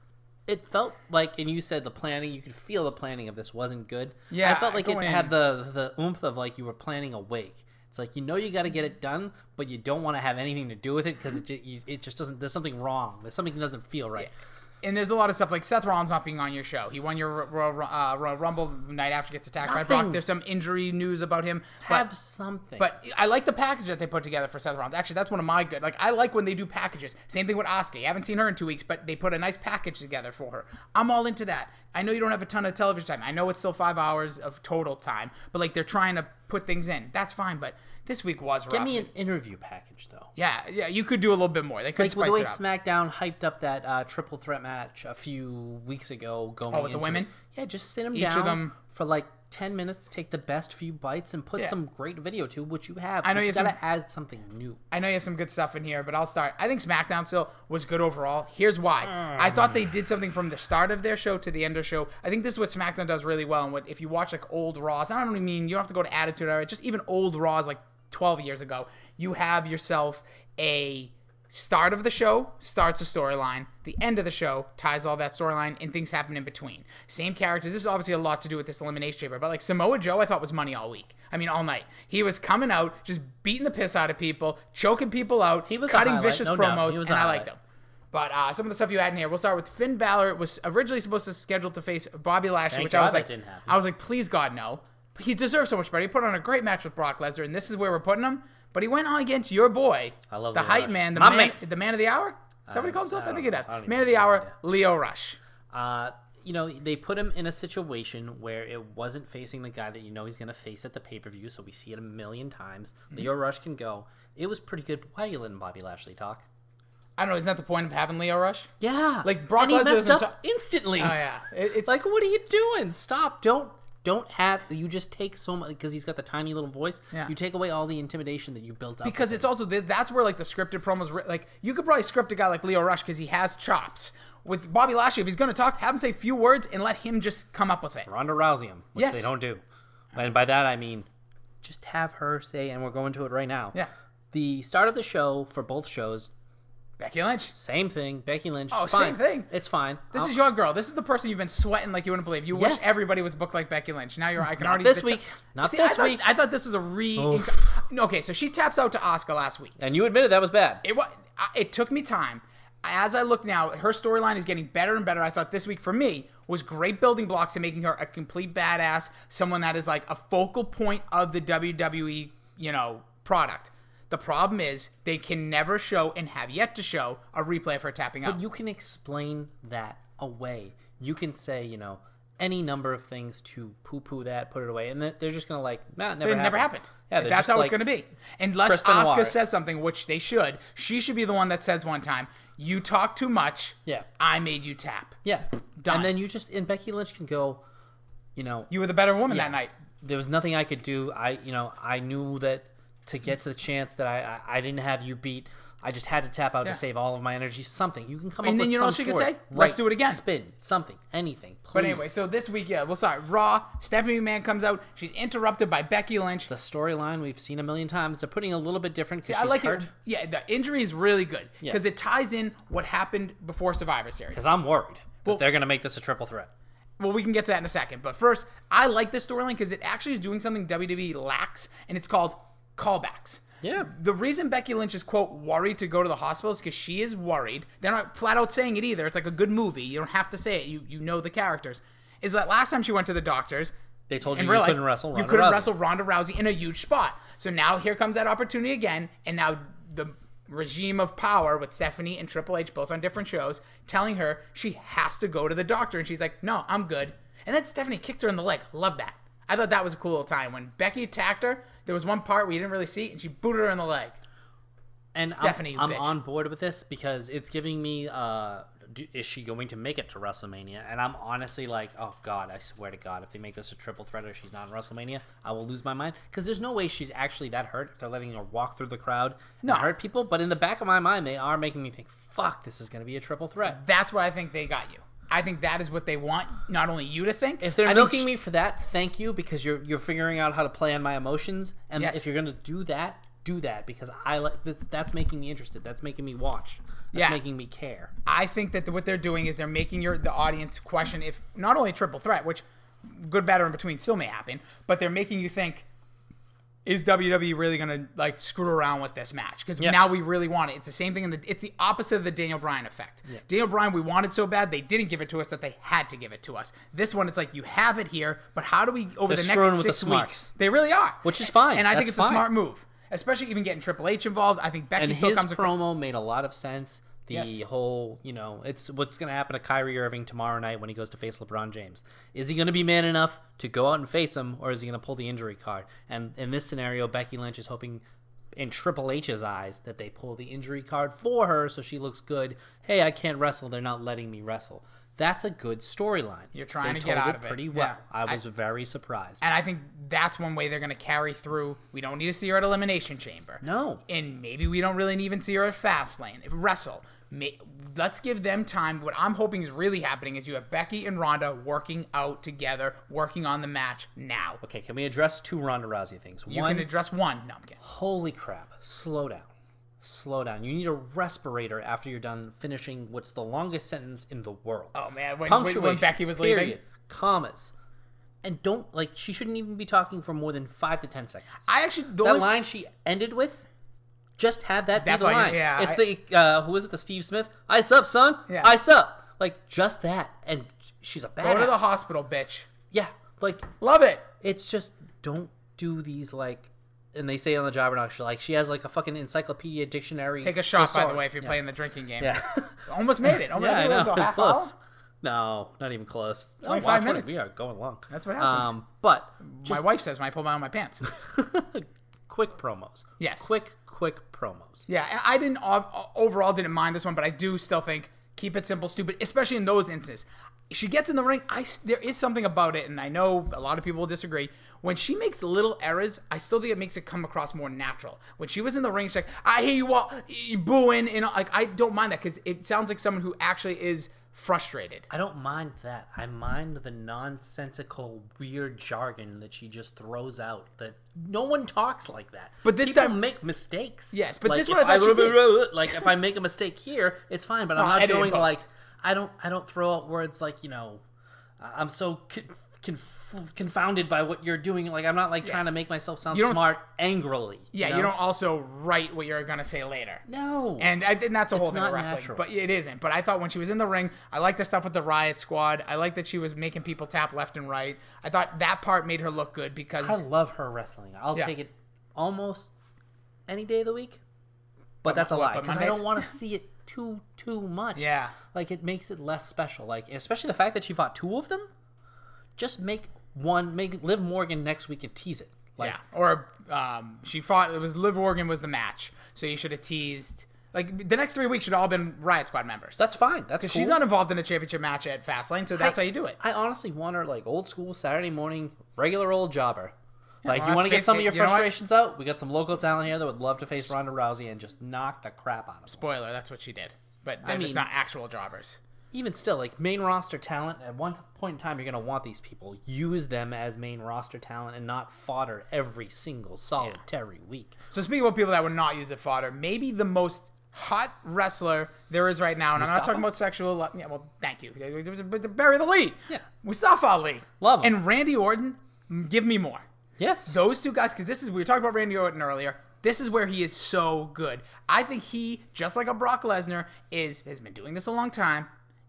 [SPEAKER 2] It felt like, and you said the planning. You could feel the planning of this wasn't good.
[SPEAKER 1] Yeah,
[SPEAKER 2] I felt like it
[SPEAKER 1] going
[SPEAKER 2] had the the oomph of like you were planning a wake. It's like you know you got to get it done, but you don't want to have anything to do with it because it, it just doesn't. There's something wrong. There's something that doesn't feel right.
[SPEAKER 1] And there's a lot of stuff like Seth Rollins not being on your show. He won your Royal uh, Royal Rumble night after gets attacked by Brock. There's some injury news about him. but-
[SPEAKER 2] Have something.
[SPEAKER 1] But I like the package that they put together for Seth Rollins. Actually, that's one of my good. Like I like when they do packages. Same thing with Asuka. You haven't seen her in two weeks, but they put a nice package together for her. I'm all into that. I know you don't have a ton of television time. I know it's still five hours of total time, but like they're trying to put things in. That's fine. But this week was rough.
[SPEAKER 2] Give me an interview package though.
[SPEAKER 1] yeah, yeah. You could do a little bit more. They could
[SPEAKER 2] Like with
[SPEAKER 1] spice
[SPEAKER 2] the way
[SPEAKER 1] it up.
[SPEAKER 2] SmackDown hyped up that uh, triple threat match a few weeks ago, going
[SPEAKER 1] Oh, with the women?
[SPEAKER 2] it. Yeah, just sit them
[SPEAKER 1] Each of them-
[SPEAKER 2] for like ten minutes, take the best few bites, and put
[SPEAKER 1] Yeah.
[SPEAKER 2] some great video to which you have.
[SPEAKER 1] I know
[SPEAKER 2] you gotta
[SPEAKER 1] have
[SPEAKER 2] add something new.
[SPEAKER 1] I know you have some good stuff in here, but I'll start. I think SmackDown still was good overall. Here's why. I thought they did something from the start of their show to the end of show. I think this is what SmackDown does really well. And what if you watch like old Raws, I don't even mean you don't have to go to Attitude Era, just even old Raws like 12 years ago, you have yourself a start of the show starts a storyline the end of the show ties all that storyline and things happen in between same characters this is obviously a lot to do with this elimination chamber but like samoa joe i thought was money all week i mean all night he was coming out just beating the piss out of people choking people out
[SPEAKER 2] He was
[SPEAKER 1] cutting vicious
[SPEAKER 2] no
[SPEAKER 1] promos and i liked him but uh, some of the stuff you had in here, we'll start with Finn Balor. It Was originally supposed to schedule to face Bobby Lashley,
[SPEAKER 2] Thank
[SPEAKER 1] which I was like. I was like, please God no. He deserves so much better. He put on a great match with Brock Lesnar, and this is where we're putting him. But he went on against your boy,
[SPEAKER 2] I love
[SPEAKER 1] the
[SPEAKER 2] Lio
[SPEAKER 1] hype
[SPEAKER 2] Rush.
[SPEAKER 1] man, the
[SPEAKER 2] My
[SPEAKER 1] man,
[SPEAKER 2] man.
[SPEAKER 1] the man of the hour. Is that what he calls himself? I,
[SPEAKER 2] I
[SPEAKER 1] think
[SPEAKER 2] know.
[SPEAKER 1] does.
[SPEAKER 2] I don't even
[SPEAKER 1] Man of the hour,
[SPEAKER 2] Yeah.
[SPEAKER 1] Lio Rush.
[SPEAKER 2] Uh, you know, they put him in a situation where it wasn't facing the guy that you know he's going to face at the pay per view, so we see it a million times.
[SPEAKER 1] Mm-hmm.
[SPEAKER 2] Lio Rush can go. It was pretty good. Why are you letting Bobby Lashley talk?
[SPEAKER 1] I don't know. Isn't that the point of having Lio Rush?
[SPEAKER 2] Yeah,
[SPEAKER 1] Like, Brock Lesnar
[SPEAKER 2] messed up
[SPEAKER 1] talk-
[SPEAKER 2] instantly.
[SPEAKER 1] Oh yeah, It- it's
[SPEAKER 2] Like, what are you doing? Stop! Don't don't have you just take so much because he's got the tiny little voice.
[SPEAKER 1] Yeah.
[SPEAKER 2] You take away all the intimidation that you built up
[SPEAKER 1] because
[SPEAKER 2] with
[SPEAKER 1] it's also the, that's where like the scripted promos ri- like you could probably script a guy like Lio Rush because he has chops. With Bobby Lashley, if he's going to talk, have him say a few words and let him just come up with it.
[SPEAKER 2] Ronda Rousey him, which
[SPEAKER 1] Yes.
[SPEAKER 2] they don't do. And by that I mean, just have her say, and we're going to it right now.
[SPEAKER 1] Yeah.
[SPEAKER 2] The start of the show for both shows,
[SPEAKER 1] Becky Lynch.
[SPEAKER 2] same thing. Becky Lynch.
[SPEAKER 1] Oh,
[SPEAKER 2] fine.
[SPEAKER 1] same thing.
[SPEAKER 2] It's fine.
[SPEAKER 1] This
[SPEAKER 2] I'll-
[SPEAKER 1] is your girl. This is the person you've been sweating like you wouldn't believe. You wish everybody was booked like Becky Lynch. Now you're. I can
[SPEAKER 2] Not
[SPEAKER 1] already.
[SPEAKER 2] this week. Not
[SPEAKER 1] See,
[SPEAKER 2] this
[SPEAKER 1] I thought,
[SPEAKER 2] week.
[SPEAKER 1] I thought this was a re. Okay, so she taps out to Asuka last week.
[SPEAKER 2] and you admitted that was bad.
[SPEAKER 1] It was. It took me time. As I look now, her storyline is getting better and better. I thought this week for me was great building blocks and making her a complete badass, someone that is like a focal point of the WWE, you know, product. The problem is they can never show and have yet to show a replay of her tapping out.
[SPEAKER 2] But you can explain that away. You can say, you know, any number of things to poo-poo that, put it away, and they're just gonna like, nah, it never
[SPEAKER 1] It
[SPEAKER 2] happened.
[SPEAKER 1] never happened.
[SPEAKER 2] Yeah,
[SPEAKER 1] that's how
[SPEAKER 2] like,
[SPEAKER 1] it's going to be. Unless Asuka says something, which they should, she should be the one that says one time, "You talk too much.
[SPEAKER 2] Yeah.
[SPEAKER 1] I made you tap.
[SPEAKER 2] Yeah,
[SPEAKER 1] Done.
[SPEAKER 2] and then you just and Becky Lynch can go, you know,
[SPEAKER 1] You were the better woman
[SPEAKER 2] Yeah.
[SPEAKER 1] that night."
[SPEAKER 2] there was nothing I could do. I, you know, I knew that to get to the chance that I, I, I didn't have you beat. I just had to tap out
[SPEAKER 1] Yeah.
[SPEAKER 2] to save all of my energy. Something you can come
[SPEAKER 1] And
[SPEAKER 2] up
[SPEAKER 1] then
[SPEAKER 2] with.
[SPEAKER 1] you know what she could
[SPEAKER 2] sort.
[SPEAKER 1] say? Let's do it again.
[SPEAKER 2] Spin something, anything. Please.
[SPEAKER 1] But anyway, so this week, yeah, we'll start. Raw. Stephanie McMahon comes out. She's interrupted by Becky Lynch.
[SPEAKER 2] the storyline we've seen a million times. They're putting a little bit different because
[SPEAKER 1] I like
[SPEAKER 2] hurt.
[SPEAKER 1] it. Yeah, the injury is really good
[SPEAKER 2] Yeah.
[SPEAKER 1] because it ties in what happened before Survivor Series.
[SPEAKER 2] Because I'm worried
[SPEAKER 1] Well-
[SPEAKER 2] that they're gonna make this a triple threat.
[SPEAKER 1] Well, we can get to that in a second. But first, I like this storyline because it actually is doing something WWE lacks, and it's called callbacks.
[SPEAKER 2] Yeah.
[SPEAKER 1] The reason Becky Lynch is, quote, worried to go to the hospital is because she is worried. They're not flat out saying it either. It's like a good movie. You don't have to say it. You, you know the characters. Is that last time she went to the doctors,
[SPEAKER 2] They told you you
[SPEAKER 1] life,
[SPEAKER 2] couldn't wrestle
[SPEAKER 1] you
[SPEAKER 2] Ronda
[SPEAKER 1] couldn't
[SPEAKER 2] Rousey.
[SPEAKER 1] wrestle Ronda Rousey in a huge spot. So now here comes that opportunity again, and now the regime of power with Stephanie and Triple H both on different shows, telling her she has to go to the doctor, and she's like, "No, I'm good." And then Stephanie kicked her in the leg. Love that. I thought that was a cool little time when Becky attacked her. There was one part where we didn't really see, and she booted her in the leg.
[SPEAKER 2] And
[SPEAKER 1] Stephanie,
[SPEAKER 2] I'm, I'm on board with this because it's giving me. Uh, do, is she going to make it to WrestleMania? And I'm honestly like, oh god, I swear to God, if they make this a triple threat or she's not in WrestleMania, I will lose my mind because there's no way she's actually that hurt if they're letting her walk through the crowd
[SPEAKER 1] No.
[SPEAKER 2] and hurt people. But in the back of my mind, they are making me think, fuck, this is going to be a triple threat.
[SPEAKER 1] That's what I think they got you. I think that is what they want, not only you to think.
[SPEAKER 2] If they're
[SPEAKER 1] I
[SPEAKER 2] milking me for that, thank you because you're you're figuring out how to play on my emotions. And
[SPEAKER 1] Yes.
[SPEAKER 2] if you're gonna do that, do that because I like this. That's making me interested. That's making me watch. That's
[SPEAKER 1] Yeah.
[SPEAKER 2] making me care.
[SPEAKER 1] I think that what they're doing is they're making your the audience question if not only triple threat, which good, better, in between still may happen, but they're making you think is WWE really gonna like screw around with this match? Because
[SPEAKER 2] Yeah.
[SPEAKER 1] now we really want it. It's the same thing in the. It's the opposite of the Daniel Bryan effect. Daniel Bryan, we wanted so bad they didn't give it to us that they had to give it to us. This one, it's like you have it here, but how do we over
[SPEAKER 2] They're
[SPEAKER 1] the
[SPEAKER 2] screwing
[SPEAKER 1] next
[SPEAKER 2] with the
[SPEAKER 1] six
[SPEAKER 2] smarts.
[SPEAKER 1] weeks? They really are,
[SPEAKER 2] Which is fine.
[SPEAKER 1] And I think
[SPEAKER 2] That's
[SPEAKER 1] it's a smart move, especially even getting Triple H involved. I think Becky
[SPEAKER 2] and
[SPEAKER 1] still
[SPEAKER 2] his
[SPEAKER 1] comes across.
[SPEAKER 2] promo made a lot of sense. The
[SPEAKER 1] Yes.
[SPEAKER 2] whole, you know, it's what's going to happen to Kyrie Irving tomorrow night when he goes to face LeBron James. Is he going to be man enough to go out and face him, or is he going to pull the injury card? And in this scenario, Becky Lynch is hoping, in Triple H's eyes, that they pull the injury card for her so she looks good. Hey, I can't wrestle. They're not letting me wrestle. That's a good storyline.
[SPEAKER 1] You're trying
[SPEAKER 2] They
[SPEAKER 1] to get out
[SPEAKER 2] it
[SPEAKER 1] of it.
[SPEAKER 2] pretty well. I
[SPEAKER 1] I-
[SPEAKER 2] was very surprised.
[SPEAKER 1] And I think that's one way they're going to carry through. We don't need to see her at Elimination Chamber.
[SPEAKER 2] No.
[SPEAKER 1] And maybe we don't really even see her at Fastlane. If Wrestle. May, let's give them time. What I'm hoping is really happening is you have Becky and Ronda working out together, working on the match now.
[SPEAKER 2] Okay, can we address two Ronda Rousey things?
[SPEAKER 1] You
[SPEAKER 2] One,
[SPEAKER 1] can address one. No, I'm kidding.
[SPEAKER 2] Holy crap. Slow down. Slow down. You need a respirator after you're done finishing what's the longest sentence in the world.
[SPEAKER 1] Oh, man. When, when,
[SPEAKER 2] Punctuation.
[SPEAKER 1] when Becky was
[SPEAKER 2] period,
[SPEAKER 1] leaving.
[SPEAKER 2] Commas. And don't, like, she shouldn't even be talking for more than five to ten seconds.
[SPEAKER 1] I actually. The
[SPEAKER 2] that
[SPEAKER 1] only,
[SPEAKER 2] line she ended with, just have that
[SPEAKER 1] That's
[SPEAKER 2] be the
[SPEAKER 1] you-
[SPEAKER 2] line.
[SPEAKER 1] yeah,
[SPEAKER 2] it's
[SPEAKER 1] I-
[SPEAKER 2] the, uh, who was it, the Steve Smith? Ice up, son.
[SPEAKER 1] Yeah.
[SPEAKER 2] Ice up. Like, just that. And she's a badass.
[SPEAKER 1] Go to the hospital, bitch.
[SPEAKER 2] Yeah. Like,
[SPEAKER 1] Love it.
[SPEAKER 2] it's just don't do these like and they say on the job or not she like she has like a fucking encyclopedia dictionary
[SPEAKER 1] Take a shot, by the way, if you're
[SPEAKER 2] yeah.
[SPEAKER 1] playing the drinking game.
[SPEAKER 2] yeah
[SPEAKER 1] Almost made it. Almost,
[SPEAKER 2] yeah i
[SPEAKER 1] think it
[SPEAKER 2] know
[SPEAKER 1] was a
[SPEAKER 2] it's
[SPEAKER 1] half
[SPEAKER 2] close
[SPEAKER 1] hour.
[SPEAKER 2] no not even close oh,
[SPEAKER 1] 25
[SPEAKER 2] wow, 20
[SPEAKER 1] minutes.
[SPEAKER 2] we are going long
[SPEAKER 1] That's what happens.
[SPEAKER 2] um but
[SPEAKER 1] My wife says when I pull down my pants.
[SPEAKER 2] quick promos
[SPEAKER 1] Yes.
[SPEAKER 2] quick quick promos
[SPEAKER 1] Yeah, I didn't overall didn't mind this one, but I do still think keep it simple, stupid, especially in those instances. She gets in the ring. I there is something about it, and I know a lot of people will disagree. When she makes little errors, I still think it makes it come across more natural. When she was in the ring, she's like, "I hear you all you booing," and like I don't mind that because it sounds like someone who actually is frustrated.
[SPEAKER 2] I don't mind that. I mind the nonsensical, weird jargon that she just throws out. That no one talks like that.
[SPEAKER 1] But this
[SPEAKER 2] People
[SPEAKER 1] time-
[SPEAKER 2] make mistakes.
[SPEAKER 1] Yes, but
[SPEAKER 2] like,
[SPEAKER 1] this one I thought she did.
[SPEAKER 2] like if I make a mistake here, it's fine. But I'm
[SPEAKER 1] No,
[SPEAKER 2] not going like I don't. I don't throw out words like you know. I'm so con- conf- confounded by what you're doing. Like I'm not like trying to make myself sound
[SPEAKER 1] You
[SPEAKER 2] smart angrily.
[SPEAKER 1] Yeah,
[SPEAKER 2] know?
[SPEAKER 1] you don't also write what you're gonna say later.
[SPEAKER 2] No.
[SPEAKER 1] And I and that's a whole
[SPEAKER 2] It's
[SPEAKER 1] thing of wrestling,
[SPEAKER 2] natural.
[SPEAKER 1] but it isn't. But I thought when she was in the ring, I liked the stuff with the Riot Squad. I like that she was making people tap left and right. I thought that part made her look good because
[SPEAKER 2] I love her wrestling. I'll
[SPEAKER 1] Yeah.
[SPEAKER 2] take it almost any day of the week. But that's a
[SPEAKER 1] what,
[SPEAKER 2] lie because I don't want to see it too too much.
[SPEAKER 1] Yeah.
[SPEAKER 2] like it makes it less special. Like especially the fact that she fought two of them. Just make one. Make Liv Morgan next week and tease it. Like,
[SPEAKER 1] yeah, or um, she fought. It was Liv Morgan was the match, so you should have teased. Like the next three weeks should all been Riot Squad members.
[SPEAKER 2] that's fine. That's cool.
[SPEAKER 1] She's not involved in a championship match at Fastlane, so that's
[SPEAKER 2] I-
[SPEAKER 1] how you do it.
[SPEAKER 2] I honestly want her like old school Saturday morning, regular old jobber. Like
[SPEAKER 1] well,
[SPEAKER 2] you want to get some of your
[SPEAKER 1] you know
[SPEAKER 2] frustrations out. We got some local talent here that would love to face Ronda Rousey and just knock the crap out of them.
[SPEAKER 1] Spoiler, that's what she did. But they're just
[SPEAKER 2] mean-
[SPEAKER 1] not actual jobbers.
[SPEAKER 2] Even still, like main roster talent, at one point in time, you're gonna want these people. Use them as main roster talent and not fodder every single solitary week.
[SPEAKER 1] So speaking about people that would not use it fodder, maybe the most hot wrestler there is right now, and I'm not talking about sexual. Yeah, well, thank you. But bury the lead.
[SPEAKER 2] Yeah.
[SPEAKER 1] Mustafa Ali.
[SPEAKER 2] Love him.
[SPEAKER 1] And Randy Orton. Give me more.
[SPEAKER 2] Yes,
[SPEAKER 1] Those two guys, because this is we were talking about Randy Orton earlier. This is where he is so good. I think he, just like a Brock Lesnar, is has been doing this a long time.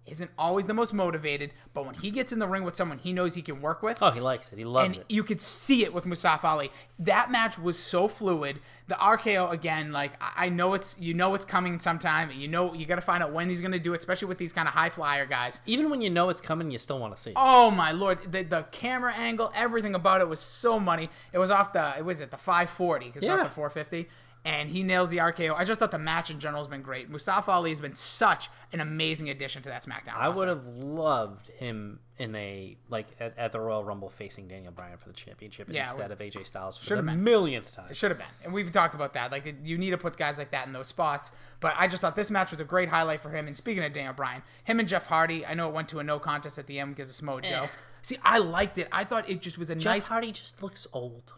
[SPEAKER 1] Isn't always the most motivated, but when he gets in the ring with someone he knows he can work with,
[SPEAKER 2] Oh, he likes it. He loves it.
[SPEAKER 1] and
[SPEAKER 2] it.
[SPEAKER 1] you could see it with Mustafa Ali. That match was so fluid. The RKO again, like I know it's you know it's coming sometime, and you know you got to find out when he's going to do it, especially with these kind of high flyer guys.
[SPEAKER 2] Even when you know it's coming, you still want to see it.
[SPEAKER 1] Oh my lord, the, the camera angle, everything about it was so money. It was off the, it was at the 540 because
[SPEAKER 2] Yeah.
[SPEAKER 1] not the 450, and he nails the RKO. I just thought the match in general has been great. Mustafa Ali has been such an amazing addition to that SmackDown.
[SPEAKER 2] I
[SPEAKER 1] roster.
[SPEAKER 2] would have loved him in a like at, at the Royal Rumble facing Daniel Bryan for the championship
[SPEAKER 1] Yeah,
[SPEAKER 2] instead of AJ Styles for the
[SPEAKER 1] been.
[SPEAKER 2] millionth time.
[SPEAKER 1] It should have been. And we've talked about that. Like, you need to put guys like that in those spots. But I just thought this match was a great highlight for him. And speaking of Daniel Bryan, him and Jeff Hardy, I know it went to a no contest at the end because of Smo Joe.
[SPEAKER 2] Eh.
[SPEAKER 1] See, I liked it. I thought it just was a
[SPEAKER 2] Jeff
[SPEAKER 1] nice.
[SPEAKER 2] Hardy just looks old.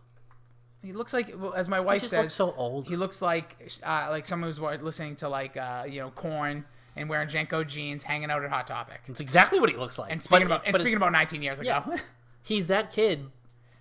[SPEAKER 1] He looks like, well, as my wife says,
[SPEAKER 2] looks so old.
[SPEAKER 1] He looks like, uh, like someone who's listening to like, uh, you know, Korn and wearing JNCO jeans, hanging out at Hot Topic.
[SPEAKER 2] It's exactly what he looks like.
[SPEAKER 1] And speaking
[SPEAKER 2] But-
[SPEAKER 1] about, and speaking about 19 years ago,
[SPEAKER 2] Yeah. he's that kid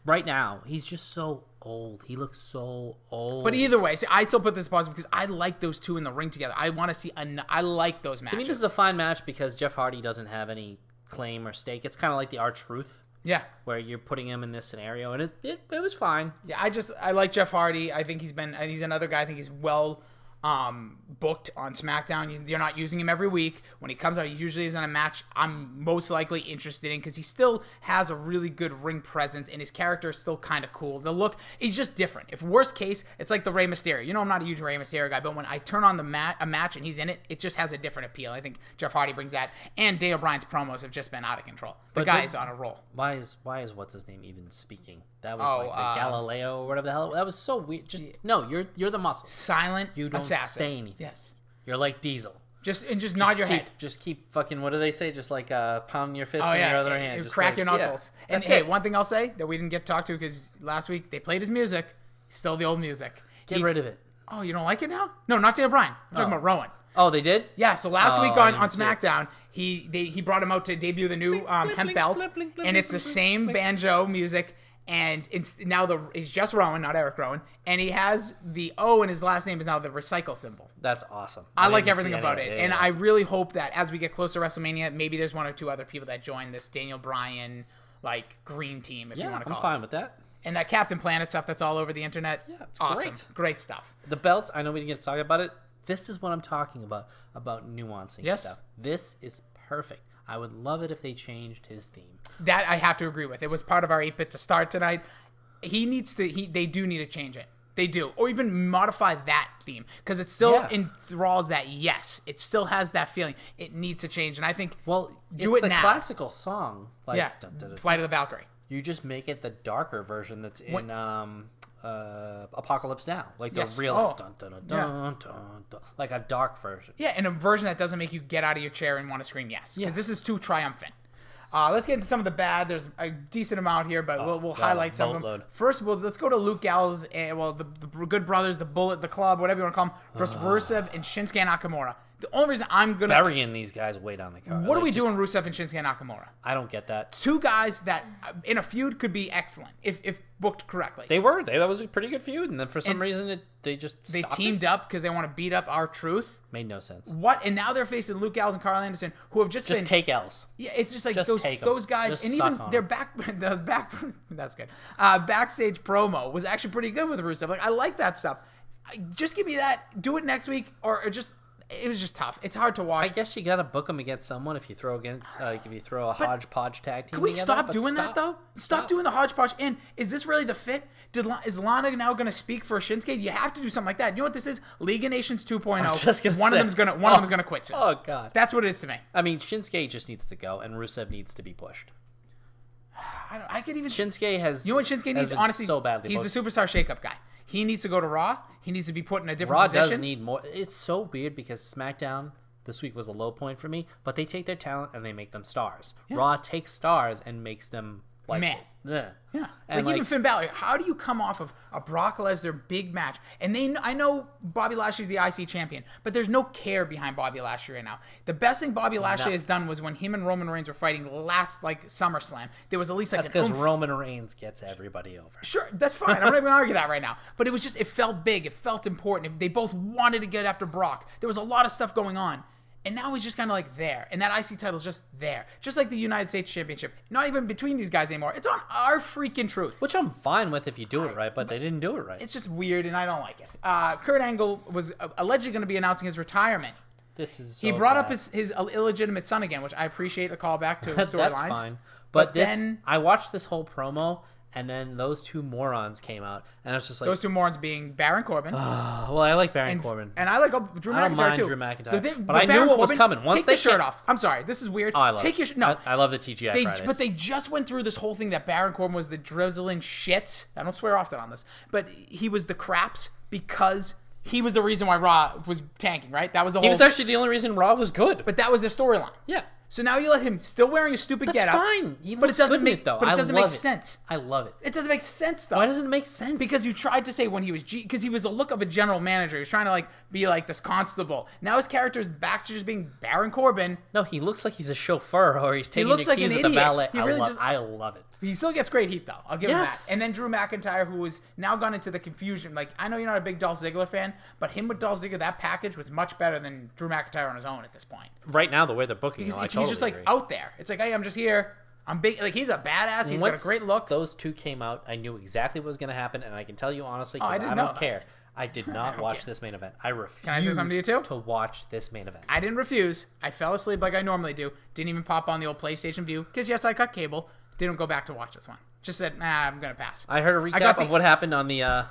[SPEAKER 2] right now. He's just so old. He looks so old.
[SPEAKER 1] But either way, see, I still put this positive because I like those two in the ring together. I want to see. An- I like those matches.
[SPEAKER 2] to me, this is a fine match because Jeff Hardy doesn't have any claim or stake. It's kind of like the R Truth,
[SPEAKER 1] yeah,
[SPEAKER 2] where you're putting him in this scenario, and it it, it was fine.
[SPEAKER 1] yeah. I just I like Jeff Hardy. I think he's been. and He's another guy. I think he's well um, booked on SmackDown. You- You're not using him every week. When he comes out, he usually is in a match I'm most likely interested in because he still has a really good ring presence and his character is still kind of cool. The look, is just different. If worst case, it's like the Rey Mysterio. You know, I'm not a huge Rey Mysterio guy, but when I turn on the mat a match and he's in it, it just has a different appeal. I think Jeff Hardy brings that. And Daniel Bryan's promos have just been out of control. The
[SPEAKER 2] But
[SPEAKER 1] guy is on a roll.
[SPEAKER 2] Why is why is what's his name even speaking? That was
[SPEAKER 1] Oh,
[SPEAKER 2] like the
[SPEAKER 1] uh,
[SPEAKER 2] Galileo or whatever the hell. That was so weird. Just no, you're you're the muscle.
[SPEAKER 1] Silent
[SPEAKER 2] You don't
[SPEAKER 1] assassin.
[SPEAKER 2] say anything.
[SPEAKER 1] Yes.
[SPEAKER 2] You're like Diesel.
[SPEAKER 1] Just and just nod your
[SPEAKER 2] keep,
[SPEAKER 1] head.
[SPEAKER 2] Just keep fucking. What do they say? Just like uh, pounding your fist
[SPEAKER 1] Oh
[SPEAKER 2] in
[SPEAKER 1] yeah,
[SPEAKER 2] your other
[SPEAKER 1] and-
[SPEAKER 2] hand.
[SPEAKER 1] and
[SPEAKER 2] Just
[SPEAKER 1] crack
[SPEAKER 2] like-
[SPEAKER 1] your
[SPEAKER 2] yeah,
[SPEAKER 1] knuckles. and hey,
[SPEAKER 2] it.
[SPEAKER 1] one thing I'll say that we didn't get to talk to because last week they played his music. Still the old music.
[SPEAKER 2] Get
[SPEAKER 1] He-
[SPEAKER 2] rid of it.
[SPEAKER 1] Oh, you don't like it now? No, not Daniel Bryan. I'm talking
[SPEAKER 2] Oh.
[SPEAKER 1] about Rowan.
[SPEAKER 2] Oh, they did.
[SPEAKER 1] Yeah, so last
[SPEAKER 2] Oh,
[SPEAKER 1] week on, on. SmackDown, he they, he brought him out to debut the new um,
[SPEAKER 2] blink,
[SPEAKER 1] hemp
[SPEAKER 2] blink,
[SPEAKER 1] belt,
[SPEAKER 2] blink, blink, blink,
[SPEAKER 1] and it's the same
[SPEAKER 2] blink.
[SPEAKER 1] banjo music. And it's now the he's just Rowan, not Erick Rowan, and he has the O in his last name is now the recycle symbol.
[SPEAKER 2] That's awesome.
[SPEAKER 1] I,
[SPEAKER 2] didn't
[SPEAKER 1] like everything about it,
[SPEAKER 2] yeah,
[SPEAKER 1] and
[SPEAKER 2] yeah.
[SPEAKER 1] I really hope that as we get closer to WrestleMania, maybe there's one or two other people that join this Daniel Bryan like green team, if you want to call it.
[SPEAKER 2] I'm fine with that.
[SPEAKER 1] And that Captain Planet stuff that's all over the internet.
[SPEAKER 2] Yeah, it's
[SPEAKER 1] awesome,
[SPEAKER 2] great.
[SPEAKER 1] great stuff.
[SPEAKER 2] The belt. I know we didn't get to talk about it. This is what I'm talking about. About nuancing
[SPEAKER 1] Yes.
[SPEAKER 2] stuff. This is perfect. I would love it if they changed his theme.
[SPEAKER 1] That I have to agree with. It was part of our 8 bit to start tonight. He needs to. He they do need to change it. They do, or even modify that theme because it still
[SPEAKER 2] Yeah.
[SPEAKER 1] enthralls that. Yes, it still has that feeling. It needs to change, and I think
[SPEAKER 2] Well,
[SPEAKER 1] do
[SPEAKER 2] it's
[SPEAKER 1] it
[SPEAKER 2] the
[SPEAKER 1] now.
[SPEAKER 2] classical song. Like,
[SPEAKER 1] yeah,
[SPEAKER 2] dun, dun, dun,
[SPEAKER 1] Flight of the Valkyrie.
[SPEAKER 2] you just make it the darker version that's in
[SPEAKER 1] What-
[SPEAKER 2] um uh Apocalypse Now, like the
[SPEAKER 1] Yes.
[SPEAKER 2] real
[SPEAKER 1] Oh.
[SPEAKER 2] dun, dun, dun, dun, dun, dun, like a dark version.
[SPEAKER 1] Yeah, and a version that doesn't make you get out of your chair and want to scream yes, because
[SPEAKER 2] Yeah.
[SPEAKER 1] this is too triumphant. Uh, let's get into some of the bad. There's a decent amount here, but we'll, we'll
[SPEAKER 2] Oh, God,
[SPEAKER 1] highlight some of them.
[SPEAKER 2] boatload.
[SPEAKER 1] First, well, let's go to Luke Gallows and well, the, the Good Brothers, the Bullet, the Club, whatever you want to call them, versus
[SPEAKER 2] Ah.
[SPEAKER 1] Rusev and Shinsuke Nakamura. The only reason I'm gonna
[SPEAKER 2] Burying these guys way down the card.
[SPEAKER 1] what are we
[SPEAKER 2] just-
[SPEAKER 1] doing, Rusev and Shinsuke Nakamura?
[SPEAKER 2] I don't get that.
[SPEAKER 1] Two guys that uh, in a feud could be excellent if if booked correctly.
[SPEAKER 2] They were. They, that was a pretty good feud, and then for some
[SPEAKER 1] And
[SPEAKER 2] reason it, they just
[SPEAKER 1] They teamed
[SPEAKER 2] It.
[SPEAKER 1] up because they want to beat up R-Truth.
[SPEAKER 2] Made no sense.
[SPEAKER 1] What? And now they're facing Luke Gallows and Karl Anderson, who have just,
[SPEAKER 2] Just
[SPEAKER 1] been
[SPEAKER 2] take L's.
[SPEAKER 1] Yeah, it's just like
[SPEAKER 2] Just
[SPEAKER 1] those those guys,
[SPEAKER 2] Just
[SPEAKER 1] and even their back those back that's good. Uh, backstage promo was actually pretty good with Rusev. Like I like that stuff. Just give me that. Do it next week, or, or just it was just tough. It's hard to watch.
[SPEAKER 2] I guess you gotta book them against someone if you throw against uh, like if you throw a hodgepodge tag team.
[SPEAKER 1] Can we
[SPEAKER 2] together,
[SPEAKER 1] stop
[SPEAKER 2] but
[SPEAKER 1] doing that though? Stop, doing the hodgepodge. And is this really the fit? Did is Lana now going to speak for Shinsuke? You have to do something like that. You know what this is? League of Nations 2.0.
[SPEAKER 2] I was just
[SPEAKER 1] one
[SPEAKER 2] say.
[SPEAKER 1] of them's gonna one
[SPEAKER 2] oh,
[SPEAKER 1] of them's gonna quit soon.
[SPEAKER 2] Oh god.
[SPEAKER 1] That's what it is to me.
[SPEAKER 2] I mean, Shinsuke just needs to go, and Rusev needs to be pushed.
[SPEAKER 1] I, don't, I could even.
[SPEAKER 2] Shinsuke has.
[SPEAKER 1] You know what Shinsuke needs? Honestly,
[SPEAKER 2] so badly.
[SPEAKER 1] he's
[SPEAKER 2] booked.
[SPEAKER 1] a superstar shakeup guy. He needs to go to Raw. He needs to be put in a different
[SPEAKER 2] Raw
[SPEAKER 1] position.
[SPEAKER 2] does need more. It's so weird because SmackDown this week was a low point for me, but they take their talent and they make them stars. Raw takes stars and makes them like
[SPEAKER 1] Meh.
[SPEAKER 2] Yeah.
[SPEAKER 1] Yeah,
[SPEAKER 2] And
[SPEAKER 1] like, even Finn Balor. How do you come off of a Brock Lesnar big match? And they, I know Bobby Lashley's the IC champion, but there's no care behind Bobby Lashley right now. The best thing Bobby Lashley
[SPEAKER 2] No.
[SPEAKER 1] has done was when him and Roman Reigns were fighting last like SummerSlam. There was at least like
[SPEAKER 2] That's because. Roman Reigns gets everybody over.
[SPEAKER 1] Sure, that's fine. I'm not even gonna argue that right now. But it was just it felt big. It felt important. They both wanted to get after Brock. There was a lot of stuff going on. And now he's just kind of like there. And that IC title's just there. Just like the United States Championship. Not even between these guys anymore. It's on our freaking truth.
[SPEAKER 2] Which I'm fine with if you do it right, but they didn't do it right.
[SPEAKER 1] It's just weird and I don't like it. Uh, Kurt Angle was uh, allegedly going to be announcing his retirement.
[SPEAKER 2] This is
[SPEAKER 1] He
[SPEAKER 2] so
[SPEAKER 1] brought up his, his illegitimate son again, which I appreciate a callback to
[SPEAKER 2] That's
[SPEAKER 1] storylines.
[SPEAKER 2] fine. But,
[SPEAKER 1] But
[SPEAKER 2] this,
[SPEAKER 1] then-
[SPEAKER 2] I watched this whole promo, and then those two morons came out, and I was just like,
[SPEAKER 1] Those two morons being Baron Corbin.
[SPEAKER 2] well, I like Baron
[SPEAKER 1] and,
[SPEAKER 2] Corbin.
[SPEAKER 1] and I like uh, Drew
[SPEAKER 2] I
[SPEAKER 1] McIntyre too.
[SPEAKER 2] Drew McIntyre,
[SPEAKER 1] thing-
[SPEAKER 2] but I knew
[SPEAKER 1] Baron
[SPEAKER 2] what was coming. Once
[SPEAKER 1] take
[SPEAKER 2] they
[SPEAKER 1] the shirt
[SPEAKER 2] came-
[SPEAKER 1] off. I'm sorry, this is weird.
[SPEAKER 2] oh, I love
[SPEAKER 1] take
[SPEAKER 2] it.
[SPEAKER 1] your sh- no.
[SPEAKER 2] I, I love the TGI
[SPEAKER 1] they,
[SPEAKER 2] Fridays.
[SPEAKER 1] but they just went through this whole thing that Baron Corbin was the drizzling shits. I don't swear often on this, but he was the craps because he was the reason why Raw was tanking. Right? That was the whole.
[SPEAKER 2] he was actually the only reason Raw was good.
[SPEAKER 1] but that was their storyline.
[SPEAKER 2] yeah,
[SPEAKER 1] So now you let him still wearing a stupid
[SPEAKER 2] That's
[SPEAKER 1] getup.
[SPEAKER 2] fine. He
[SPEAKER 1] but it
[SPEAKER 2] looks
[SPEAKER 1] doesn't
[SPEAKER 2] good in
[SPEAKER 1] make
[SPEAKER 2] it, though.
[SPEAKER 1] But it
[SPEAKER 2] I
[SPEAKER 1] doesn't
[SPEAKER 2] love
[SPEAKER 1] make
[SPEAKER 2] it.
[SPEAKER 1] sense.
[SPEAKER 2] I love it.
[SPEAKER 1] It doesn't make sense though.
[SPEAKER 2] Why doesn't it make sense?
[SPEAKER 1] Because you tried to say when he was G, because he was the look of a general manager. He was trying to like be like this constable. Now his character is back to just being Baron Corbin.
[SPEAKER 2] no, he looks like he's a chauffeur or he's taking
[SPEAKER 1] looks
[SPEAKER 2] the
[SPEAKER 1] like
[SPEAKER 2] keys
[SPEAKER 1] an
[SPEAKER 2] of the
[SPEAKER 1] idiot.
[SPEAKER 2] valet.
[SPEAKER 1] He
[SPEAKER 2] I,
[SPEAKER 1] really
[SPEAKER 2] love,
[SPEAKER 1] just-
[SPEAKER 2] I love it.
[SPEAKER 1] He still gets great heat though. I'll give
[SPEAKER 2] Yes.
[SPEAKER 1] him that. And then Drew McIntyre, who has now gone into the confusion. Like I know you're not a big Dolph Ziggler fan, but him with Dolph Ziggler, that package was much better than Drew McIntyre on his own at this point.
[SPEAKER 2] Right now, the way they're booking,
[SPEAKER 1] He's,
[SPEAKER 2] I
[SPEAKER 1] he's
[SPEAKER 2] totally
[SPEAKER 1] just like
[SPEAKER 2] agree.
[SPEAKER 1] out there. It's like, hey, I'm just here. I'm big. Like he's a badass. He's got a great look.
[SPEAKER 2] Those two came out. I knew exactly what was going to happen, and I can tell you honestly,
[SPEAKER 1] Oh, I
[SPEAKER 2] I, don't care. I did not
[SPEAKER 1] don't
[SPEAKER 2] watch
[SPEAKER 1] care.
[SPEAKER 2] this main event. I refused
[SPEAKER 1] I say something to you too?
[SPEAKER 2] to watch this main event.
[SPEAKER 1] I didn't refuse. I fell asleep like I normally do. Didn't even pop on the old PlayStation Vue because yes, I cut cable. Didn't go back to watch this one. Just said, nah, I'm gonna pass.
[SPEAKER 2] I heard a
[SPEAKER 1] I got
[SPEAKER 2] recap of what happened on the uh,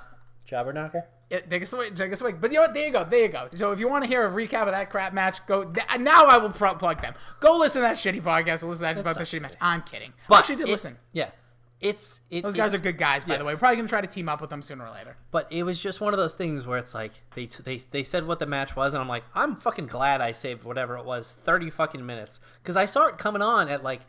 [SPEAKER 2] Jobber Knocker.
[SPEAKER 1] Yeah, take us away. Take us away. But you know what? There you go. There you go. So if you want to hear a recap of that crap match, go th- now. I will pro- plug them. Go listen to that shitty podcast and listen to that about the shitty match. I'm kidding. I
[SPEAKER 2] But
[SPEAKER 1] actually did
[SPEAKER 2] it-
[SPEAKER 1] listen.
[SPEAKER 2] Yeah, it's it,
[SPEAKER 1] Those guys
[SPEAKER 2] it-
[SPEAKER 1] are good guys, by the way. We're probably gonna try to team up with them sooner or later.
[SPEAKER 2] But it was just one of those things where it's like they they they said what the match was, and I'm like, I'm fucking glad I saved whatever it was, thirty fucking minutes, because I saw it coming on at like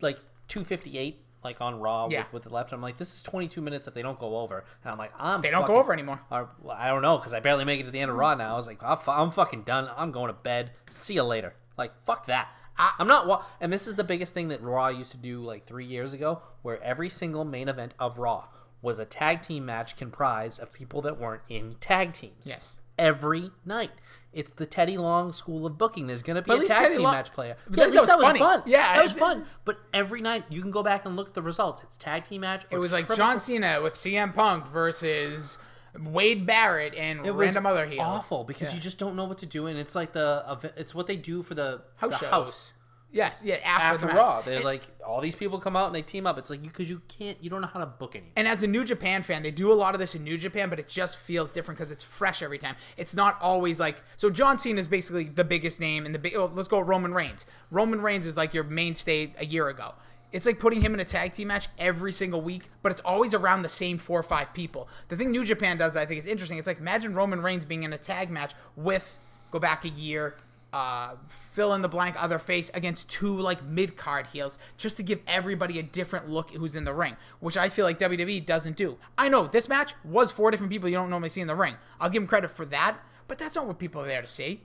[SPEAKER 2] like two fifty eight, like on Raw
[SPEAKER 1] Yeah.
[SPEAKER 2] with, with the left. I'm like, this is twenty two minutes if they don't go over, and I'm like, I'm
[SPEAKER 1] They don't
[SPEAKER 2] fucking-
[SPEAKER 1] go over anymore.
[SPEAKER 2] Or, well, I don't know because I barely make it to the end of Raw now. I was like, ah, I'm, I'm fucking done. I'm going to bed. See you later. Like fuck that. I, I'm not. Wa- and this is the biggest thing that Raw used to do like three years ago, where every single main event of Raw was a tag team match comprised of people that weren't in tag teams.
[SPEAKER 1] Yes.
[SPEAKER 2] Every night. It's the Teddy Long school of booking. There's going to be
[SPEAKER 1] But
[SPEAKER 2] a tag
[SPEAKER 1] Teddy
[SPEAKER 2] team
[SPEAKER 1] Long-
[SPEAKER 2] match player. Yeah,
[SPEAKER 1] at least that was
[SPEAKER 2] fun.
[SPEAKER 1] Yeah,
[SPEAKER 2] that was fun. But every night you can go back and look at the results. It's tag team match.
[SPEAKER 1] It was like John Cena with CM Punk versus Wade Barrett and
[SPEAKER 2] It was
[SPEAKER 1] random other heel.
[SPEAKER 2] awful because
[SPEAKER 1] Yeah.
[SPEAKER 2] you just don't know what to do, and it's like the it's what they do for the
[SPEAKER 1] house
[SPEAKER 2] the
[SPEAKER 1] shows.
[SPEAKER 2] house
[SPEAKER 1] Yes, yeah. After,
[SPEAKER 2] after
[SPEAKER 1] the
[SPEAKER 2] Raw. They're
[SPEAKER 1] And-
[SPEAKER 2] like all these people come out and they team up. It's like you because you can't you don't know how to book anything.
[SPEAKER 1] And as a New Japan fan, they do a lot of this in New Japan, but it just feels different because it's fresh every time. It's not always like so. John Cena is basically the biggest name in the big. Oh, let's go Roman Reigns. Roman Reigns is like your mainstay a year ago. It's like putting him in a tag team match every single week, but it's always around the same four or five people. The thing New Japan does, that I think, is interesting. It's like imagine Roman Reigns being in a tag match with go back a year, uh, fill in the blank other face against two like mid card heels just to give everybody a different look who's in the ring, which I feel like WWE doesn't do. I know this match was four different people you don't normally see in the ring. I'll give them credit for that, but that's not what people are there to see.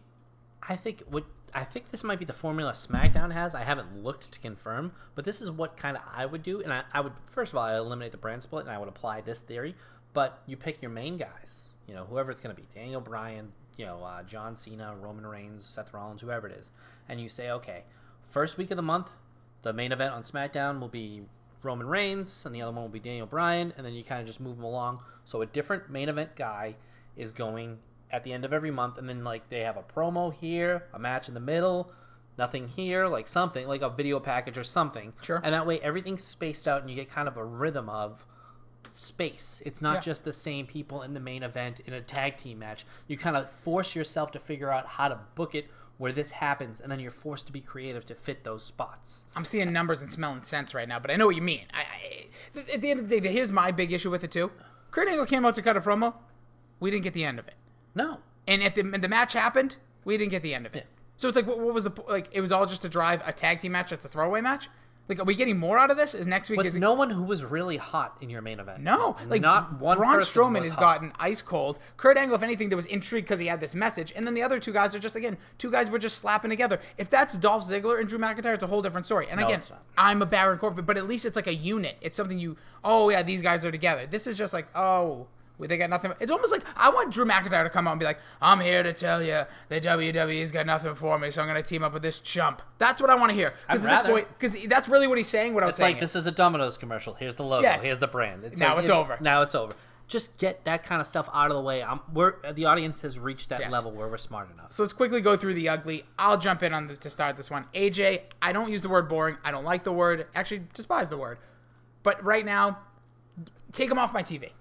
[SPEAKER 2] I think what I think this might be the formula SmackDown has. I haven't looked to confirm, but this is what kind of I would do. And I, I would first of all I eliminate the brand split and I would apply this theory. But you pick your main guys, you know, whoever it's going to be, Daniel Bryan, you know, uh, John Cena, Roman Reigns, Seth Rollins, whoever it is, and you say, okay, first week of the month, the main event on SmackDown will be Roman Reigns, and the other one will be Daniel Bryan, and then you kind of just move them along. So a different main event guy is going at the end of every month, and then like they have a promo here, a match in the middle, nothing here, like something like a video package or something.
[SPEAKER 1] Sure.
[SPEAKER 2] And that way everything's spaced out, and you get kind of a rhythm of space. It's not
[SPEAKER 1] Yeah.
[SPEAKER 2] just the same people in the main event in a tag team match. You kind of force yourself to figure out how to book it where this happens, and then you're forced to be creative to fit those spots.
[SPEAKER 1] I'm seeing numbers and smelling sense right now, but I know what you mean. I, I, at the end of the day, here's my big issue with it too. Kurt Angle came out to cut a promo. We didn't get the end of it.
[SPEAKER 2] No.
[SPEAKER 1] And at the when the match happened, we didn't get the end of it.
[SPEAKER 2] Yeah.
[SPEAKER 1] So it's like, what, what was the like? It was all just to drive a tag team match. That's a throwaway match. Like, are we getting more out of this? Is next week?
[SPEAKER 2] With
[SPEAKER 1] is
[SPEAKER 2] no one who was really hot in your main event.
[SPEAKER 1] no, like
[SPEAKER 2] not one
[SPEAKER 1] Braun Strowman has
[SPEAKER 2] hot.
[SPEAKER 1] gotten ice cold. Kurt Angle, if anything, there was intrigue because he had this message, and then the other two guys are just again two guys were just slapping together. If that's Dolph Ziggler and Drew McIntyre, it's a whole different story. And
[SPEAKER 2] No,
[SPEAKER 1] again. I'm a Baron Corbin, but at least it's like a unit. It's something you. Oh yeah, these guys are together. This is just like oh. They got nothing. It's almost like I want Drew McIntyre to come out and be like, "I'm here to tell you the WWE's got nothing for me, so I'm going to team up with this chump." That's what I want to hear because this
[SPEAKER 2] rather.
[SPEAKER 1] boy, because that's really what he's saying. Without
[SPEAKER 2] It's
[SPEAKER 1] saying
[SPEAKER 2] It's
[SPEAKER 1] like
[SPEAKER 2] this is a Domino's commercial. Here's the logo.
[SPEAKER 1] Yes.
[SPEAKER 2] Here's the brand. It's
[SPEAKER 1] Now
[SPEAKER 2] like,
[SPEAKER 1] it's
[SPEAKER 2] it-
[SPEAKER 1] over.
[SPEAKER 2] Now it's over. Just get that kind of stuff out of the way. I'm, we're the audience has reached that
[SPEAKER 1] Yes.
[SPEAKER 2] level where we're smart enough.
[SPEAKER 1] So let's quickly go through the ugly. I'll jump in on the, to start this one. AJ, I don't use the word boring. I don't like the word. Actually, despise the word. But right now, take him off my TV.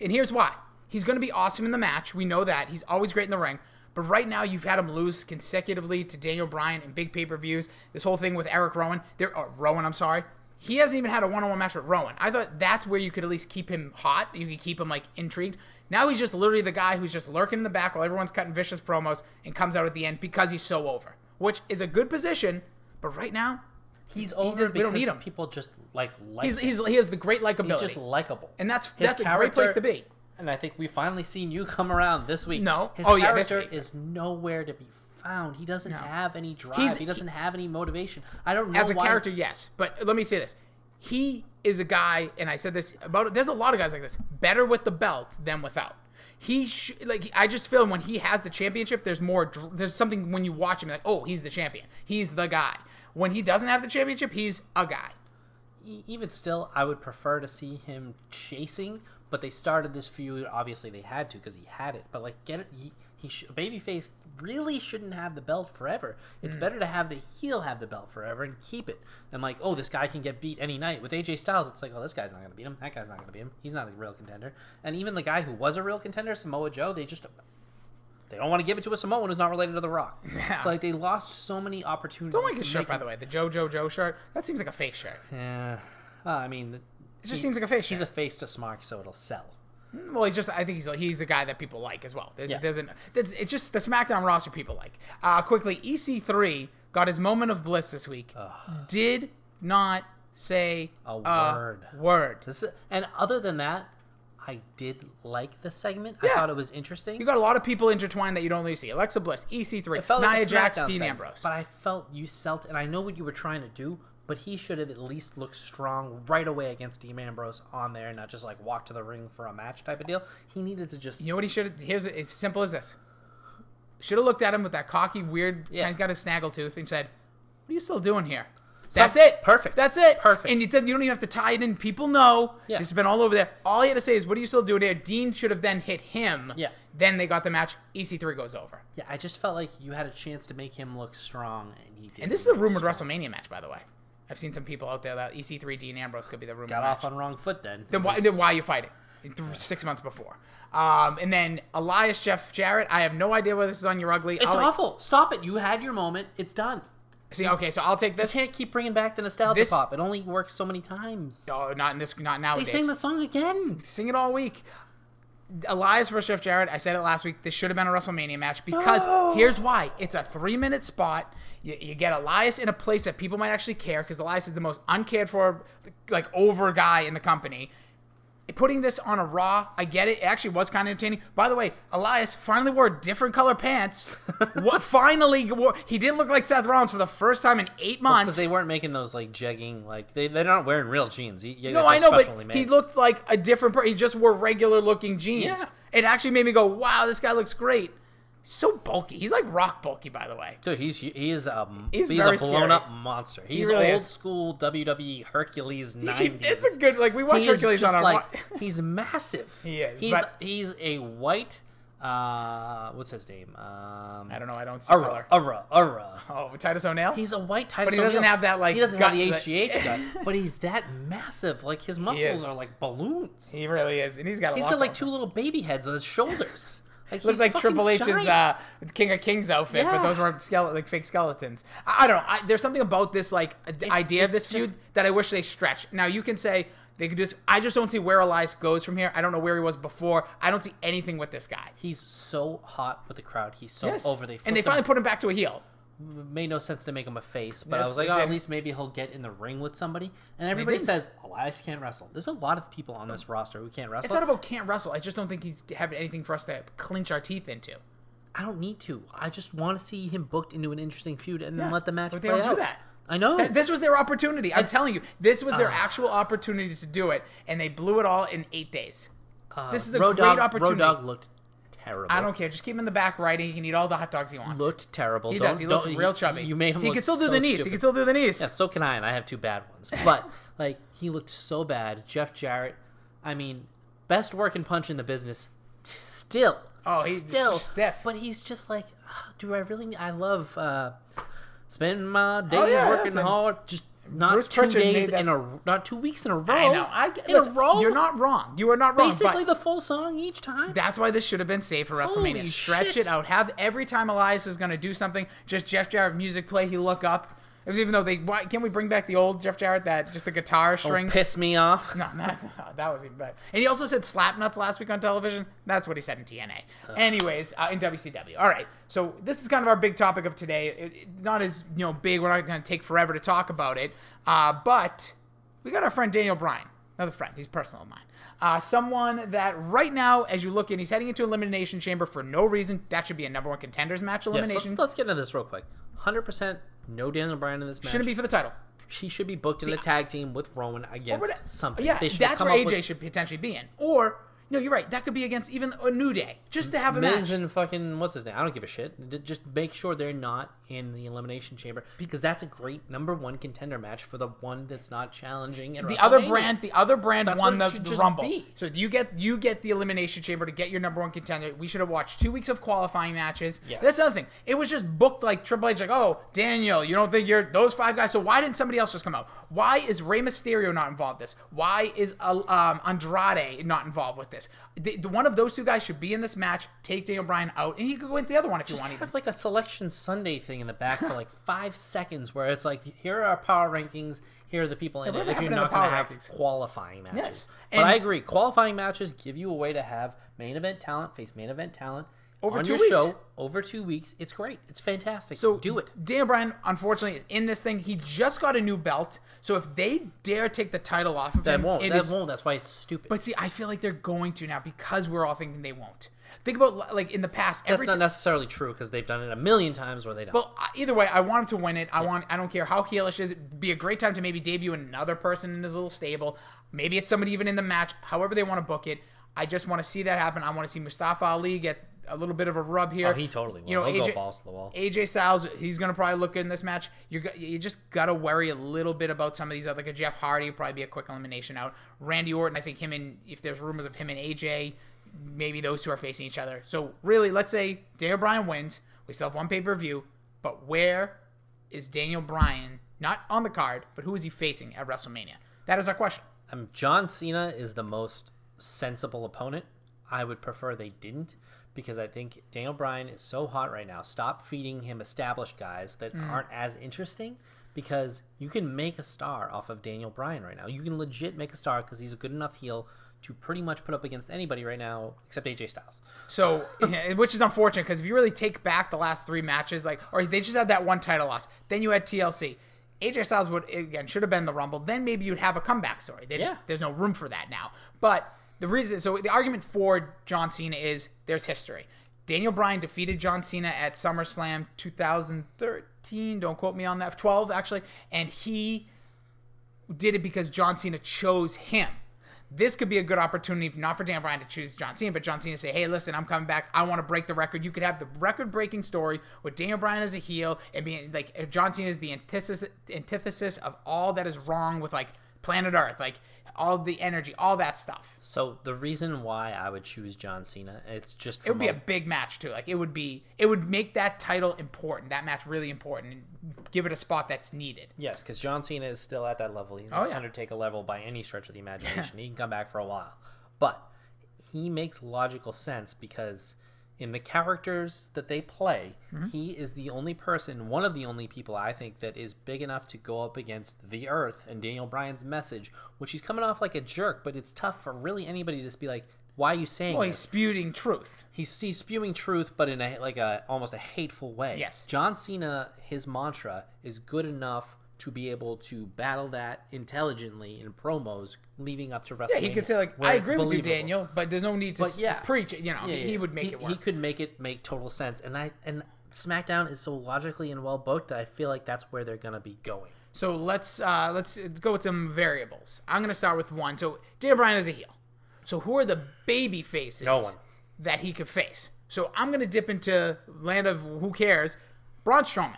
[SPEAKER 1] And here's why. He's going to be awesome in the match. We know that. He's always great in the ring. But right now, you've had him lose consecutively to Daniel Bryan in big pay per views. This whole thing with Erick Rowan, there, or Rowan, I'm sorry. He hasn't even had a one on one match with Rowan. I thought that's where you could at least keep him hot. You could keep him like intrigued. Now he's just literally the guy who's just lurking in the back while everyone's cutting vicious promos and comes out at the end because he's so over, which is a good position. But right now,
[SPEAKER 2] He's over
[SPEAKER 1] does- we don't
[SPEAKER 2] because
[SPEAKER 1] need him.
[SPEAKER 2] people just like like
[SPEAKER 1] he's,
[SPEAKER 2] him.
[SPEAKER 1] he's he has the great likability.
[SPEAKER 2] He's just likable,
[SPEAKER 1] and that's
[SPEAKER 2] His
[SPEAKER 1] that's a great place to be.
[SPEAKER 2] And I think we finally seen you come around this week.
[SPEAKER 1] No.
[SPEAKER 2] his
[SPEAKER 1] Oh, yeah,
[SPEAKER 2] character
[SPEAKER 1] week.
[SPEAKER 2] is nowhere to be found. He doesn't
[SPEAKER 1] No.
[SPEAKER 2] have any drive.
[SPEAKER 1] He's-
[SPEAKER 2] he doesn't have any motivation. I don't know
[SPEAKER 1] As a
[SPEAKER 2] why-
[SPEAKER 1] character, yes. But let me say this: he is a guy, and I said this about. There's a lot of guys like this. Better with the belt than without. He sh- like I just feel when he has the championship, there's more. dr- There's something when you watch him like, oh, he's the champion. He's the guy. When he doesn't have the championship, he's a guy.
[SPEAKER 2] even still, I would prefer to see him chasing. But they started this feud. Obviously, they had to because he had it. But like, get it. He, he sh- babyface really shouldn't have the belt forever. It's
[SPEAKER 1] Hmm.
[SPEAKER 2] better to have the heel have the belt forever and keep it. And like, oh, this guy can get beat any night. With AJ Styles, it's like, oh, this guy's not gonna beat him. That guy's not gonna beat him. He's not a real contender. And even the guy who was a real contender, Samoa Joe, they just they don't want to give it to a Samoan who's not related to The Rock.
[SPEAKER 1] Yeah.
[SPEAKER 2] So like, they lost so many opportunities.
[SPEAKER 1] Don't like his shirt, by the way. The Joe Joe Joe shirt. That seems like a fake shirt.
[SPEAKER 2] Yeah. Uh, I mean,
[SPEAKER 1] It just seems like a fake
[SPEAKER 2] He's a face to Smark, so it'll sell.
[SPEAKER 1] Well, he's just. I think he's he's a guy that people like as well. There's
[SPEAKER 2] Yeah.
[SPEAKER 1] there's an there's, it's just the SmackDown roster people like. Uh, quickly, EC3 got his moment of bliss this week. Did not say
[SPEAKER 2] A
[SPEAKER 1] a
[SPEAKER 2] word.
[SPEAKER 1] Word.
[SPEAKER 2] This is, and other than that, I did like the segment.
[SPEAKER 1] Yeah.
[SPEAKER 2] I thought it was interesting.
[SPEAKER 1] You got a lot of people intertwined that you don't really see. Alexa Bliss, EC3,
[SPEAKER 2] it felt like
[SPEAKER 1] Nia
[SPEAKER 2] a
[SPEAKER 1] Jax, Dean Ambrose.
[SPEAKER 2] But I felt you selt, and I know what you were trying to do. But he should have at least looked strong right away against Dean Ambrose on there, not just like walk to the ring for a match type of deal. He needed to just
[SPEAKER 1] you know what he should? have Here's it's simple as this. Should have looked at him with that cocky, weird,
[SPEAKER 2] Yeah.
[SPEAKER 1] kind of got a snaggle tooth and said, "What are you still doing here?" That's it.
[SPEAKER 2] perfect.
[SPEAKER 1] That's it.
[SPEAKER 2] Perfect.
[SPEAKER 1] And you, you don't even have to tie it in. People know.
[SPEAKER 2] Yeah.
[SPEAKER 1] This has been all over there. All he had to say is, "What are you still doing here?" Dean should have then hit him.
[SPEAKER 2] Yeah.
[SPEAKER 1] Then they got the match. EC3 goes over.
[SPEAKER 2] yeah. I just felt like you had a chance to make him look strong, and he did.
[SPEAKER 1] And this is a rumored WrestleMania match, by the way. I've seen some people out there that EC3 Dean Ambrose could be the rumored
[SPEAKER 2] got
[SPEAKER 1] match.
[SPEAKER 2] off on wrong foot. Then
[SPEAKER 1] then why, then why are you fighting? Six months before. Um, and then Elias Jeff Jarrett. I have no idea whether this is on your ugly.
[SPEAKER 2] It's
[SPEAKER 1] I'll, like-
[SPEAKER 2] awful. Stop it. You had your moment. It's done.
[SPEAKER 1] See, okay, so I'll take this.
[SPEAKER 2] You can't keep bringing back the nostalgia
[SPEAKER 1] This-
[SPEAKER 2] pop. It only works so many times.
[SPEAKER 1] Oh, not in this. Not nowadays.
[SPEAKER 2] they sang the song again.
[SPEAKER 1] Sing it all week. Elias versus Jeff Jarrett. I said it last week. This should have been a WrestleMania match because here's why. It's a three minute spot. You, you get Elias in a place that people might actually care because Elias is the most uncared for, like over guy in the company. Putting this on a Raw, I get it. It actually was kind of entertaining. By the way, Elias finally wore different color pants. what finally wore? He didn't look like Seth Rollins for the first time in eight months.
[SPEAKER 2] Because they weren't making those like jegging, like they they're not wearing real jeans. He,
[SPEAKER 1] No, I know, but he looked like a different person. He just wore regular looking jeans.
[SPEAKER 2] Yeah.
[SPEAKER 1] It actually made me go, wow, this guy looks great. So bulky. He's like rock bulky, by the way.
[SPEAKER 2] Dude, he's he is a
[SPEAKER 1] He's
[SPEAKER 2] he's, a blown
[SPEAKER 1] scary.
[SPEAKER 2] up monster. He's
[SPEAKER 1] really
[SPEAKER 2] old
[SPEAKER 1] is.
[SPEAKER 2] school WWE Hercules nineties.
[SPEAKER 1] it's a good, like, we watched
[SPEAKER 2] he
[SPEAKER 1] Hercules on our.
[SPEAKER 2] like he's massive.
[SPEAKER 1] He is,
[SPEAKER 2] He's
[SPEAKER 1] but-
[SPEAKER 2] he's a white. Uh, what's his name? Um,
[SPEAKER 1] I don't know. I don't see
[SPEAKER 2] Ura,
[SPEAKER 1] color.
[SPEAKER 2] Ura, Ura.
[SPEAKER 1] Oh, Titus O'Neil?
[SPEAKER 2] He's a white Titus.
[SPEAKER 1] But he doesn't
[SPEAKER 2] O'Neil.
[SPEAKER 1] have that, like,
[SPEAKER 2] he doesn't
[SPEAKER 1] gut-
[SPEAKER 2] have the HGH gut, but he's that massive. Like his muscles are like balloons.
[SPEAKER 1] he really is. And he's got a
[SPEAKER 2] He's got like two little baby heads on his shoulders. Like
[SPEAKER 1] Looks like Triple H's uh, King of Kings outfit, but those weren't skele- like fake skeletons. I, I don't know. I, there's something about this like idea of this
[SPEAKER 2] just-
[SPEAKER 1] feud that I wish they stretched. Now you can say they could just. I just don't see where Elias goes from here. I don't know where he was before. I don't see anything with this guy.
[SPEAKER 2] He's so hot with the crowd. He's so
[SPEAKER 1] Yes.
[SPEAKER 2] over. They
[SPEAKER 1] and they finally
[SPEAKER 2] him.
[SPEAKER 1] put him back to a heel.
[SPEAKER 2] Made no sense to make him a face, but I was like, oh, at least maybe he'll get in the ring with somebody. And everybody says Elias can't wrestle. There's a lot of people on this roster who can't wrestle.
[SPEAKER 1] It's not about can't wrestle. I just don't think he's having anything for us to clinch our teeth into.
[SPEAKER 2] I don't need to. I just want to see him booked into an interesting feud and then
[SPEAKER 1] Yeah,
[SPEAKER 2] let the match
[SPEAKER 1] but they don't do that.
[SPEAKER 2] I know.
[SPEAKER 1] Th- This was their opportunity. I'm telling you, this was
[SPEAKER 2] Uh.
[SPEAKER 1] their actual opportunity to do it, and they blew it all in eight days.
[SPEAKER 2] Uh,
[SPEAKER 1] this is a
[SPEAKER 2] Road
[SPEAKER 1] great
[SPEAKER 2] Dogg-
[SPEAKER 1] opportunity.
[SPEAKER 2] Road Dogg looked terrible.
[SPEAKER 1] I don't care. Just keep him in the back right. He can eat all the hot dogs he wants.
[SPEAKER 2] Looked terrible.
[SPEAKER 1] He
[SPEAKER 2] Don't-
[SPEAKER 1] does. He looks real chubby.
[SPEAKER 2] You made him.
[SPEAKER 1] He can still do
[SPEAKER 2] so
[SPEAKER 1] the knees.
[SPEAKER 2] stupid.
[SPEAKER 1] He can still do the knees.
[SPEAKER 2] Yeah, so can I, and I have two bad ones. But like he looked so bad. Jeff Jarrett, I mean, best working punch in the business. T- still,
[SPEAKER 1] Oh, he's
[SPEAKER 2] still
[SPEAKER 1] stiff.
[SPEAKER 2] But he's just like, "Ah, do I really? I love uh, spend my days
[SPEAKER 1] Oh, yeah,
[SPEAKER 2] working hard. Just not
[SPEAKER 1] Bruce
[SPEAKER 2] two
[SPEAKER 1] Pritchard
[SPEAKER 2] days
[SPEAKER 1] that-
[SPEAKER 2] in a not two weeks in a row.
[SPEAKER 1] I know. I
[SPEAKER 2] in
[SPEAKER 1] listen,
[SPEAKER 2] a row.
[SPEAKER 1] You're not wrong. You are not wrong.
[SPEAKER 2] basically the full song each time.
[SPEAKER 1] that's why this should have been saved for WrestleMania.
[SPEAKER 2] Holy
[SPEAKER 1] Stretch
[SPEAKER 2] shit.
[SPEAKER 1] it out. Have every time Elias is going to do something, just Jeff Jarrett music play. He look up. Even though they, why can't we bring back the old Jeff Jarrett that just the guitar strings?
[SPEAKER 2] Piss me off.
[SPEAKER 1] No, no, no, that was even better. And he also said slap nuts last week on television. That's what he said in TNA. Anyways, uh, in WCW. All right. So this is kind of our big topic of today. It, it- not as you know big. We're not going to take forever to talk about it. Uh, but we got our friend Daniel Bryan, another friend. He's personal of mine. Uh, someone that right now, as you look in, he's heading into elimination chamber for no reason. That should be a number one contenders match
[SPEAKER 2] Yes,
[SPEAKER 1] elimination.
[SPEAKER 2] let's, let's get into this real quick. 100% no Daniel Bryan in this match.
[SPEAKER 1] Shouldn't be for the title.
[SPEAKER 2] he should be booked in a tag team with Roman against something.
[SPEAKER 1] Yeah,
[SPEAKER 2] They
[SPEAKER 1] that's
[SPEAKER 2] come
[SPEAKER 1] where AJ
[SPEAKER 2] with
[SPEAKER 1] should potentially be in. Or no, you're right. That could be against even a New Day, just to have a
[SPEAKER 2] Miz
[SPEAKER 1] match.
[SPEAKER 2] and fucking what's his name? I don't give a shit. Just make sure they're not in the elimination chamber because that's a great number one contender match for the one that's not challenging.
[SPEAKER 1] The other brand, the other brand
[SPEAKER 2] That's
[SPEAKER 1] won the, the Rumble.
[SPEAKER 2] be.
[SPEAKER 1] So you get you get the elimination chamber to get your number one contender. We should have watched two weeks of qualifying matches.
[SPEAKER 2] Yes.
[SPEAKER 1] That's another thing. It was just booked like Triple H, like, oh Daniel, you don't think you're those five guys? So why didn't somebody else just come out? Why is Rey Mysterio not involved? With this? Why is uh, um, Andrade not involved with this? The, the- one of those two guys should be in this match. Take Daniel Bryan out, and he could go into the other one if
[SPEAKER 2] Just
[SPEAKER 1] you want.
[SPEAKER 2] have like a selection Sunday thing in the back for like five seconds where it's like, here are our power rankings. Here are the people in it. If you're
[SPEAKER 1] happened in the
[SPEAKER 2] not going to have
[SPEAKER 1] rankings?
[SPEAKER 2] qualifying matches,
[SPEAKER 1] Yes.
[SPEAKER 2] but
[SPEAKER 1] And-
[SPEAKER 2] I agree. Qualifying matches give you a way to have main event talent face main event talent
[SPEAKER 1] Over
[SPEAKER 2] on
[SPEAKER 1] two
[SPEAKER 2] your
[SPEAKER 1] weeks.
[SPEAKER 2] show over two weeks. It's great. It's fantastic.
[SPEAKER 1] So
[SPEAKER 2] do it.
[SPEAKER 1] Dan Bryan, unfortunately, is in this thing. He just got a new belt. So if they dare take the title off of
[SPEAKER 2] That
[SPEAKER 1] him,
[SPEAKER 2] won't.
[SPEAKER 1] it
[SPEAKER 2] That
[SPEAKER 1] is-
[SPEAKER 2] won't. That's why it's stupid.
[SPEAKER 1] But see, I feel like they're going to now because we're all thinking they won't. Think about like in the past.
[SPEAKER 2] That's not necessarily true because they've done it a million times where they don't.
[SPEAKER 1] well, either way, I want him to win it. I want. I don't care how heelish it is. It'd be a great time to maybe debut another person in his little stable. Maybe it's somebody even in the match. However they want to book it. I just want to see that happen. I want to see Mustafa Ali get a little bit of a rub here.
[SPEAKER 2] Oh, he totally will.
[SPEAKER 1] You know,
[SPEAKER 2] He'll go
[SPEAKER 1] AJ,
[SPEAKER 2] balls to the wall.
[SPEAKER 1] AJ Styles, he's gonna probably look good in this match. You you just gotta worry a little bit about some of these, other like a Jeff Hardy, would probably be a quick elimination out. Randy Orton, I think him and if there's rumors of him and AJ, maybe those two are facing each other. So really, let's say Daniel Bryan wins. We still have one pay per view, but where is Daniel Bryan? Not on the card, but who is he facing at WrestleMania? That is our question.
[SPEAKER 2] Um, John Cena is the most sensible opponent. I would prefer they didn't because I think Daniel Bryan is so hot right now. Stop feeding him established guys that
[SPEAKER 1] Mm.
[SPEAKER 2] aren't as interesting because you can make a star off of Daniel Bryan right now. You can legit make a star because he's a good enough heel to pretty much put up against anybody right now except AJ Styles.
[SPEAKER 1] So, which is unfortunate because if you really take back the last three matches, like, or they just had that one title loss, then you had TLC. AJ Styles would again should have been the Rumble. Then maybe you'd have a comeback story. They just
[SPEAKER 2] Yeah.
[SPEAKER 1] there's no room for that now. But the reason, so the argument for John Cena is there's history. Daniel Bryan defeated John Cena at SummerSlam 2013. Don't quote me on that. 12 actually, and he did it because John Cena chose him. This could be a good opportunity, not for Dan Bryan to choose John Cena, but John Cena say, hey, listen, I'm coming back. I want to break the record. You could have the record breaking story with Daniel Bryan as a heel and being like, John Cena is the antithesis, antithesis of all that is wrong with like planet Earth, like all the energy, all that stuff.
[SPEAKER 2] So the reason why I would choose John Cena, it's just
[SPEAKER 1] It would be a big match too. Like it would be, it would make that title important, that match really important, and give it a spot that's needed.
[SPEAKER 2] Yes, because John Cena is still at that level. He's not
[SPEAKER 1] Oh, yeah.
[SPEAKER 2] Undertaker level by any stretch of the imagination. he can come back for a while, but he makes logical sense because in the characters that they play,
[SPEAKER 1] Mm-hmm.
[SPEAKER 2] he is the only person, one of the only people I think that is big enough to go up against the Earth and Daniel Bryan's message, which he's coming off like a jerk, but it's tough for really anybody to just be like, "Why are you saying
[SPEAKER 1] Well,
[SPEAKER 2] this?"
[SPEAKER 1] he's spewing truth.
[SPEAKER 2] he's, he's spewing truth, but in a like a almost a hateful way.
[SPEAKER 1] Yes.
[SPEAKER 2] John Cena, his mantra is good enough to be able to battle that intelligently in promos leading up to WrestleMania.
[SPEAKER 1] Yeah, he could say like, "I agree with you. Daniel," but there's no need to
[SPEAKER 2] But yeah.
[SPEAKER 1] preach it. You know,
[SPEAKER 2] Yeah,
[SPEAKER 1] he,
[SPEAKER 2] yeah.
[SPEAKER 1] would make
[SPEAKER 2] he,
[SPEAKER 1] it work.
[SPEAKER 2] He could make it make total sense, and I and SmackDown is so logically and well booked that I feel like that's where they're gonna be going.
[SPEAKER 1] So let's uh, let's go with some variables. I'm gonna start with one. So Dan Bryan is a heel. So who are the baby faces
[SPEAKER 2] No one.
[SPEAKER 1] that he could face? So I'm gonna dip into land of who cares. Braun Strowman.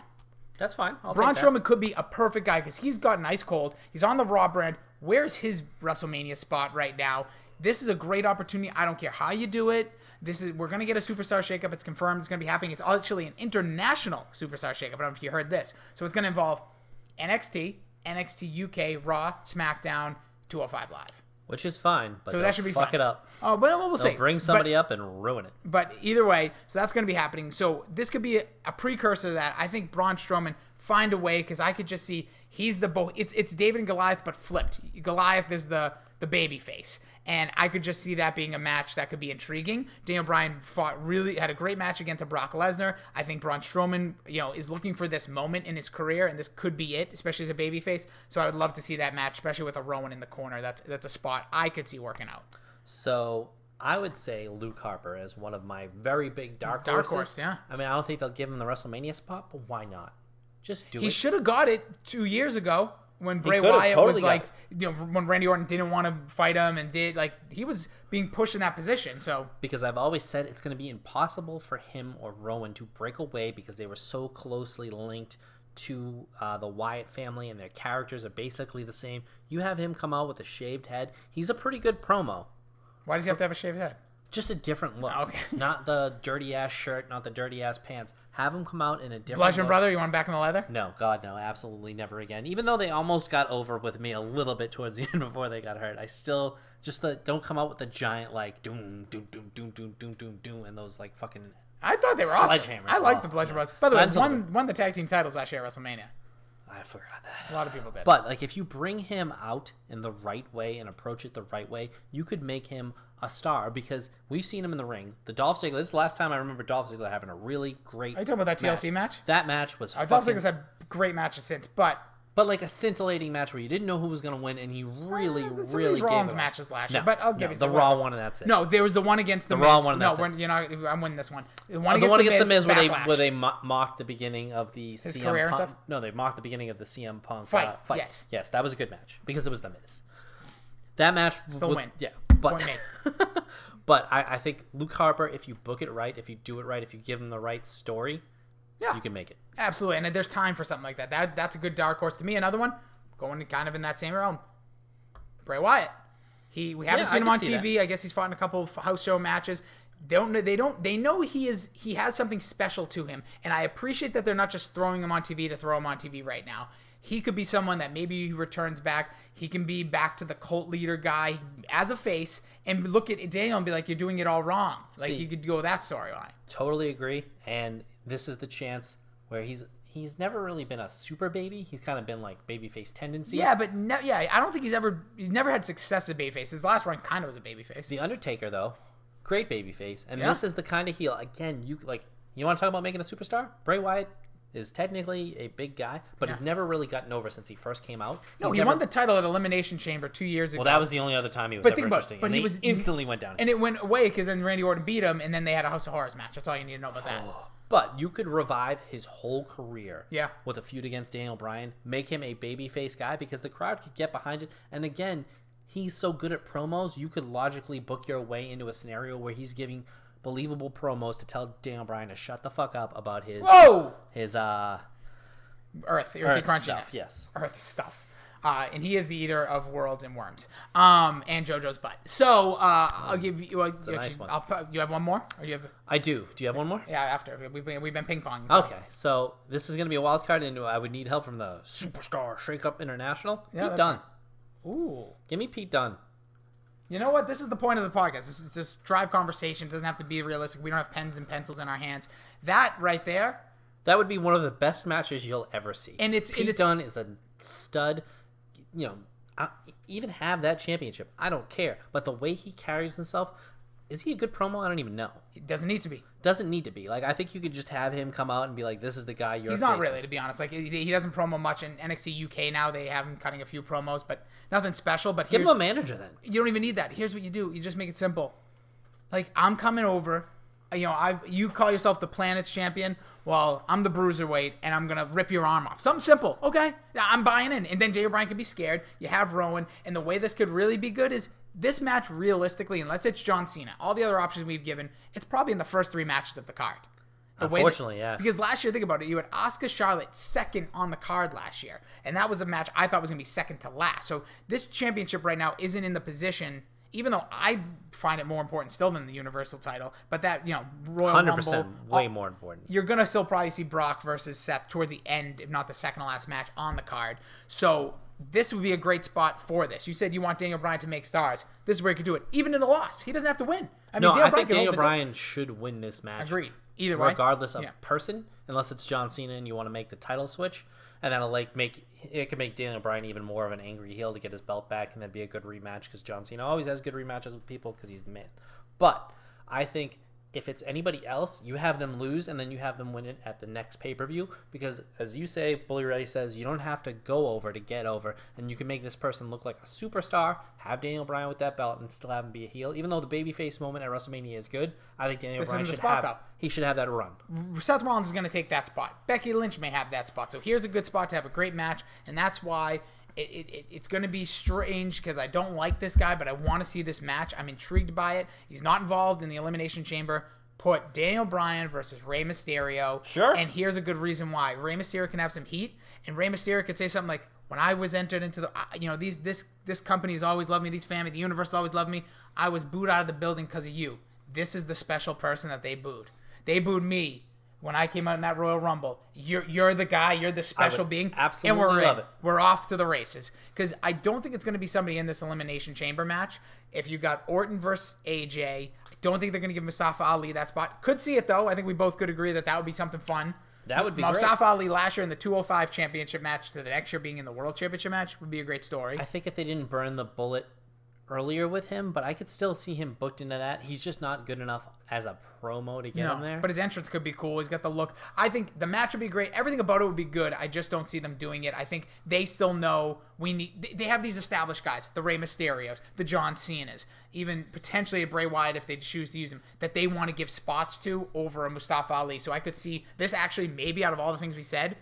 [SPEAKER 2] That's fine. I'll
[SPEAKER 1] Braun. Strowman could be a perfect guy because he's gotten ice cold. He's on the Raw brand. Where's his WrestleMania spot right now? This is a great opportunity. I don't care how you do it. This is we're gonna get a superstar shakeup. It's confirmed. It's gonna be happening. It's actually an international superstar shakeup. I don't know if you heard this. So it's gonna involve NXT, NXT UK, Raw, SmackDown, 205 Live.
[SPEAKER 2] Which is fine. But
[SPEAKER 1] So that should be
[SPEAKER 2] fuck
[SPEAKER 1] fine.
[SPEAKER 2] it up.
[SPEAKER 1] Oh, but we'll, we'll see.
[SPEAKER 2] bring
[SPEAKER 1] But-
[SPEAKER 2] somebody up and ruin it.
[SPEAKER 1] but either way, so that's going to be happening. So this could be a, a precursor to that. I think Braun Strowman find a way because I could just see he's the bo- it's it's David and Goliath but flipped. Goliath is the the baby face. And I could just see that being a match that could be intriguing. Daniel Bryan fought really had a great match against a Brock Lesnar. I think Braun Strowman, you know, is looking for this moment in his career, and this could be it, especially as a babyface. So I would love to see that match, especially with a Rowan in the corner. That's that's a spot I could see working out.
[SPEAKER 2] So I would say Luke Harper as one of my very big dark,
[SPEAKER 1] Dark
[SPEAKER 2] horses.
[SPEAKER 1] horse, yeah.
[SPEAKER 2] I mean, I don't think they'll give him the WrestleMania spot, but why not? Just do
[SPEAKER 1] He
[SPEAKER 2] it.
[SPEAKER 1] He should have got it two years ago when Bray Wyatt
[SPEAKER 2] totally
[SPEAKER 1] was like, you know, when Randy Orton didn't want to fight him and did like he was being pushed in that position. So
[SPEAKER 2] because I've always said it's going to be impossible for him or Rowan to break away because they were so closely linked to uh, the Wyatt family and their characters are basically the same. You have him come out with a shaved head. He's a pretty good promo.
[SPEAKER 1] why does he have to have a shaved head?
[SPEAKER 2] Just a different look.
[SPEAKER 1] Okay.
[SPEAKER 2] Not the dirty ass shirt, not the dirty ass pants. Have him come out in a different
[SPEAKER 1] Bludgeon
[SPEAKER 2] look.
[SPEAKER 1] brother, you want him back in the leather?
[SPEAKER 2] No, God, no, absolutely never again. Even though they almost got over with me a little bit towards the end before they got hurt, I still just the, don't come out with the giant like doom doom doom doom doom doom doom doom and those like fucking.
[SPEAKER 1] I thought they were awesome.
[SPEAKER 2] Sledgehammers,
[SPEAKER 1] I like the Bludgeon Brothers. By the way,
[SPEAKER 2] Until
[SPEAKER 1] won won the tag team titles last year at WrestleMania.
[SPEAKER 2] I forgot that.
[SPEAKER 1] A lot of people did.
[SPEAKER 2] But like, if you bring him out in the right way and approach it the right way, you could make him a star because we've seen him in the ring. The Dolph Ziggler. This is the last time I remember Dolph Ziggler having a really great.
[SPEAKER 1] Are you talking about that TLC match?
[SPEAKER 2] That match was
[SPEAKER 1] Uh, Dolph Ziggler's had great matches since, but
[SPEAKER 2] but like a scintillating match where you didn't know who was going to win, and he really,
[SPEAKER 1] Eh, some of
[SPEAKER 2] really
[SPEAKER 1] these
[SPEAKER 2] gave
[SPEAKER 1] Rollins matches last
[SPEAKER 2] No,
[SPEAKER 1] year. But I'll give
[SPEAKER 2] no,
[SPEAKER 1] it
[SPEAKER 2] the Raw one, and that's it.
[SPEAKER 1] No, there was the one against the,
[SPEAKER 2] The Raw
[SPEAKER 1] Miz.
[SPEAKER 2] one,
[SPEAKER 1] No,
[SPEAKER 2] that's it.
[SPEAKER 1] you're not. I'm winning this one. The one
[SPEAKER 2] Oh, the
[SPEAKER 1] against
[SPEAKER 2] one
[SPEAKER 1] the
[SPEAKER 2] against the Miz where they where they mocked the beginning of the CM
[SPEAKER 1] career and stuff?
[SPEAKER 2] No, they mocked the beginning of the CM Punk
[SPEAKER 1] Fight,
[SPEAKER 2] uh, fight.
[SPEAKER 1] yes.
[SPEAKER 2] yes, that was a good match because it was the Miz. That match
[SPEAKER 1] Still
[SPEAKER 2] would-
[SPEAKER 1] win.
[SPEAKER 2] Yeah, but but I, I think Luke Harper, if you book it right, if you do it right, if you give him the right story,
[SPEAKER 1] Yeah.
[SPEAKER 2] you can make it.
[SPEAKER 1] Absolutely, and there's time for something like that. That that's a good dark horse to me. Another one going kind of in that same realm. Bray Wyatt. He we haven't
[SPEAKER 2] Yeah,
[SPEAKER 1] seen him on TV. I guess he's fought in a couple of house show matches. They don't they don't they know he is he has something special to him, and I appreciate that they're not just throwing him on TV to throw him on TV right now. He could be someone that maybe he returns back. He can be back to the cult leader guy as a face, and look at Daniel and be like, "You're doing it all wrong." Like
[SPEAKER 2] See-
[SPEAKER 1] you could go that storyline.
[SPEAKER 2] Totally agree. And this is the chance where he's he's never really been a super baby. He's kind of been like babyface tendencies.
[SPEAKER 1] Yeah, but no, yeah, I don't think he's ever he's never had success as babyface. His last run kind of was a babyface.
[SPEAKER 2] The Undertaker, though, great babyface, and
[SPEAKER 1] Yeah.
[SPEAKER 2] this is the kind of heel. Again, you like you want to talk about making a superstar? Bray Wyatt is technically a big guy, but he's
[SPEAKER 1] Yeah.
[SPEAKER 2] never really gotten over since he first came out.
[SPEAKER 1] No,
[SPEAKER 2] He's
[SPEAKER 1] he
[SPEAKER 2] never-
[SPEAKER 1] won the title at Elimination Chamber two years ago.
[SPEAKER 2] Well, that was the only other time he was
[SPEAKER 1] But
[SPEAKER 2] ever
[SPEAKER 1] think about
[SPEAKER 2] interesting.
[SPEAKER 1] but
[SPEAKER 2] and
[SPEAKER 1] he was-
[SPEAKER 2] instantly went down.
[SPEAKER 1] and it went away because then Randy Orton beat him, and then they had a House of Horrors match. That's all you need to know about that.
[SPEAKER 2] Oh, But you could revive his whole career
[SPEAKER 1] Yeah.
[SPEAKER 2] with a feud against Daniel Bryan, make him a babyface guy because the crowd could get behind it. And again, he's so good at promos, you could logically book your way into a scenario where he's giving believable promos to tell Daniel Bryan to shut the fuck up about his
[SPEAKER 1] Whoa,
[SPEAKER 2] his uh
[SPEAKER 1] Earth, earthy
[SPEAKER 2] Earth
[SPEAKER 1] crunchiness,
[SPEAKER 2] stuff, yes.
[SPEAKER 1] Earth stuff. Uh, and he is the eater of worlds and worms, um, and JoJo's butt. So uh, I'll give you. Uh,
[SPEAKER 2] a nice one.
[SPEAKER 1] I'll you have one more, or you have?
[SPEAKER 2] I do. Do you have one more?
[SPEAKER 1] Yeah, after we've been, we've been ping ponging. so-
[SPEAKER 2] Okay, so this is going to be a wild card, and I would need help from the Superstar Shake Up International.
[SPEAKER 1] Yeah,
[SPEAKER 2] Pete
[SPEAKER 1] that's
[SPEAKER 2] Dunne.
[SPEAKER 1] Ooh.
[SPEAKER 2] Give me Pete Dunne.
[SPEAKER 1] You know what? This is the point of the podcast. It's just drive conversation. It doesn't have to be realistic. We don't have pens and pencils in our hands. That right there,
[SPEAKER 2] That would be one of the best matches you'll ever see.
[SPEAKER 1] And it's-
[SPEAKER 2] Pete
[SPEAKER 1] and it's-
[SPEAKER 2] Dunne is a stud. You know, I, even have that championship, I don't care. But the way he carries himself, is he a good promo? I don't even know.
[SPEAKER 1] it doesn't need to be.
[SPEAKER 2] Doesn't need to be. Like I think you could just have him come out and be like, "This is the guy you're."
[SPEAKER 1] He's not
[SPEAKER 2] facing."
[SPEAKER 1] really, to be honest. Like he, he doesn't promo much in NXT UK now. They have him cutting a few promos, but nothing special. But
[SPEAKER 2] Give him a manager then.
[SPEAKER 1] you don't even need that. Here's what you do: you just make it simple. Like I'm coming over. You know, I you call yourself the planet's champion. Well, I'm the bruiserweight, and I'm gonna rip your arm off. Something simple, okay? I'm buying in. And then Jay O'Brien could be scared. You have Rowan, and the way this could really be good is this match. Realistically, unless it's John Cena, all the other options we've given, it's probably in the first three matches of the card. The way that-
[SPEAKER 2] Unfortunately, yeah.
[SPEAKER 1] Because last year, think about it, you had Asuka Charlotte second on the card last year, and that was a match I thought was going to be second to last. So this championship right now isn't in the position, even though I find it more important still than the Universal title. But that you know, Royal
[SPEAKER 2] Hundred
[SPEAKER 1] Rumble,
[SPEAKER 2] percent, uh,
[SPEAKER 1] way
[SPEAKER 2] more important.
[SPEAKER 1] You're gonna still probably see Brock versus Seth towards the end, if not the second to last match on the card. So this would be a great spot for this. You said you want Daniel Bryan to make stars. This is where he could do it, even in a loss. He doesn't have to win. I mean,
[SPEAKER 2] No,
[SPEAKER 1] Daniel
[SPEAKER 2] I
[SPEAKER 1] Bryan
[SPEAKER 2] think Daniel Bryan should win this match.
[SPEAKER 1] Agreed. Either way.
[SPEAKER 2] regardless of
[SPEAKER 1] Yeah.
[SPEAKER 2] person, unless it's John Cena and you want to make the title switch, and that'll like make it could make Daniel Bryan even more of an angry heel to get his belt back, and that'd be a good rematch because John Cena always has good rematches with people because he's the man. But I think if it's anybody else, you have them lose and then you have them win it at the next pay per view because, as you say, Bully Ray says, you don't have to go over to get over, and you can make this person look like a superstar, have Daniel Bryan with that belt, and still have him be a heel. Even though the babyface moment at WrestleMania is good, I think Daniel
[SPEAKER 1] This
[SPEAKER 2] Bryan should
[SPEAKER 1] spot,
[SPEAKER 2] have
[SPEAKER 1] though.
[SPEAKER 2] he should have that run.
[SPEAKER 1] Seth Rollins is going to take that spot. Becky Lynch may have that spot. So here's a good spot to have a great match, and that's why it, it, it- it's going to be strange because I don't like this guy, but I want to see this match. I'm intrigued by it. He's not involved in the Elimination Chamber. Put Daniel Bryan versus Rey Mysterio.
[SPEAKER 2] Sure.
[SPEAKER 1] And here's a good reason why. Rey Mysterio can have some heat, and Rey Mysterio could say something like, "When I was entered into the, you know, these this this company has always loved me. These family, the universe always loved me. I was booed out of the building because of you. This is the special person that they booed. They booed me." When I came out in that Royal Rumble, you're you're the guy, you're the special being,
[SPEAKER 2] absolutely
[SPEAKER 1] and we're
[SPEAKER 2] love
[SPEAKER 1] in.
[SPEAKER 2] it.
[SPEAKER 1] We're off to the races because I don't think it's going to be somebody in this elimination chamber match. If you got Orton versus AJ, I don't think they're going to give Mustafa Ali that spot. Could see it though. I think we both could agree that that would be something fun.
[SPEAKER 2] That would be great.
[SPEAKER 1] Ali last year in the 205 championship match to the next year being in the world championship match would be a great story.
[SPEAKER 2] I think if they didn't burn the bullet earlier with him, but I could still see him booked into that. He's just not good enough as a promo to get him there.
[SPEAKER 1] But his entrance could be cool. He's got the look. I think the match would be great. Everything about it would be good. I just don't see them doing it. I think they still know we need. they- They have these established guys, the Rey Mysterios, the John Cena's, even potentially a Bray Wyatt if they choose to use him, that they want to give spots to over a Mustafa Ali. So I could see this actually maybe out of all the things we said.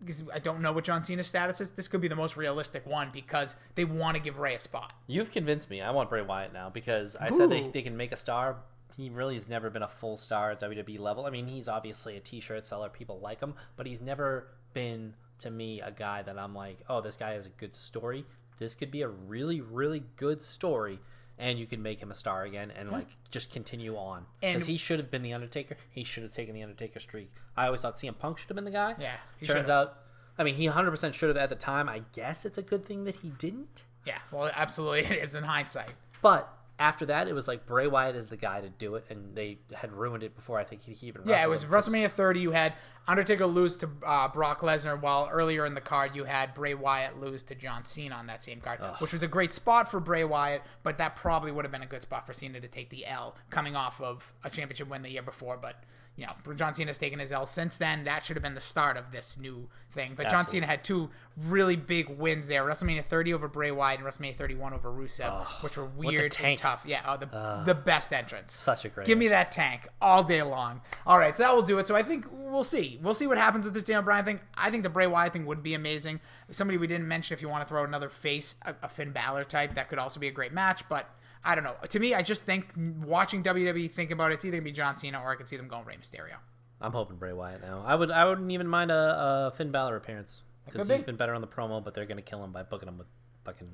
[SPEAKER 1] Because I don't know what John Cena's status is. This could be the most realistic one because they want to give Rey a spot.
[SPEAKER 2] You've convinced me. I want Bray Wyatt now because I said they, they can make a star. He really has never been a full star at WWE level. I mean, he's obviously a t-shirt seller. People like him, but he's never been to me a guy that I'm like, oh, this guy has a good story. This could be a really, really good story, and you can make him a star again and like just continue on. Because he should have been the Undertaker. He should have taken the Undertaker streak. I always thought CM Punk should have been the guy.
[SPEAKER 1] Yeah, he
[SPEAKER 2] Turns
[SPEAKER 1] should've.
[SPEAKER 2] out, I mean, he 100% should have at the time. I guess it's a good thing that he didn't.
[SPEAKER 1] Yeah, well, absolutely it is in hindsight.
[SPEAKER 2] But after that, it was like Bray Wyatt is the guy to do it, and they had ruined it before I think he he even.
[SPEAKER 1] Yeah, it was WrestleMania 30. You had Undertaker lose to uh, Brock Lesnar, while earlier in the card you had Bray Wyatt lose to John Cena on that same card, which was a great spot for Bray Wyatt. But that probably would have been a good spot for Cena to take the L, coming off of a championship win the year before. But you know, John Cena's taken his L since then. That should have been the start of this new thing. But John Cena had two really big wins there: WrestleMania 30 over Bray Wyatt and WrestleMania 31 over Rusev, which were weird and tough. Yeah, oh, the the best entrance.
[SPEAKER 2] Such a great.
[SPEAKER 1] Give me that tank all day long. All right, so that will do it. So I think we'll see. We'll see what happens with this Daniel Bryan thing. I think the Bray Wyatt thing would be amazing. Somebody we didn't mention, if you want to throw another face, a, a Finn Balor type, that could also be a great match. But I don't know. To me, I just think watching WWE think about it, it's either gonna be John Cena or I could see them going Rey Mysterio.
[SPEAKER 2] I'm hoping Bray Wyatt now. I would. I wouldn't even mind a, a Finn Balor appearance because he's
[SPEAKER 1] be.
[SPEAKER 2] been better on the promo, but they're gonna kill him by booking him with fucking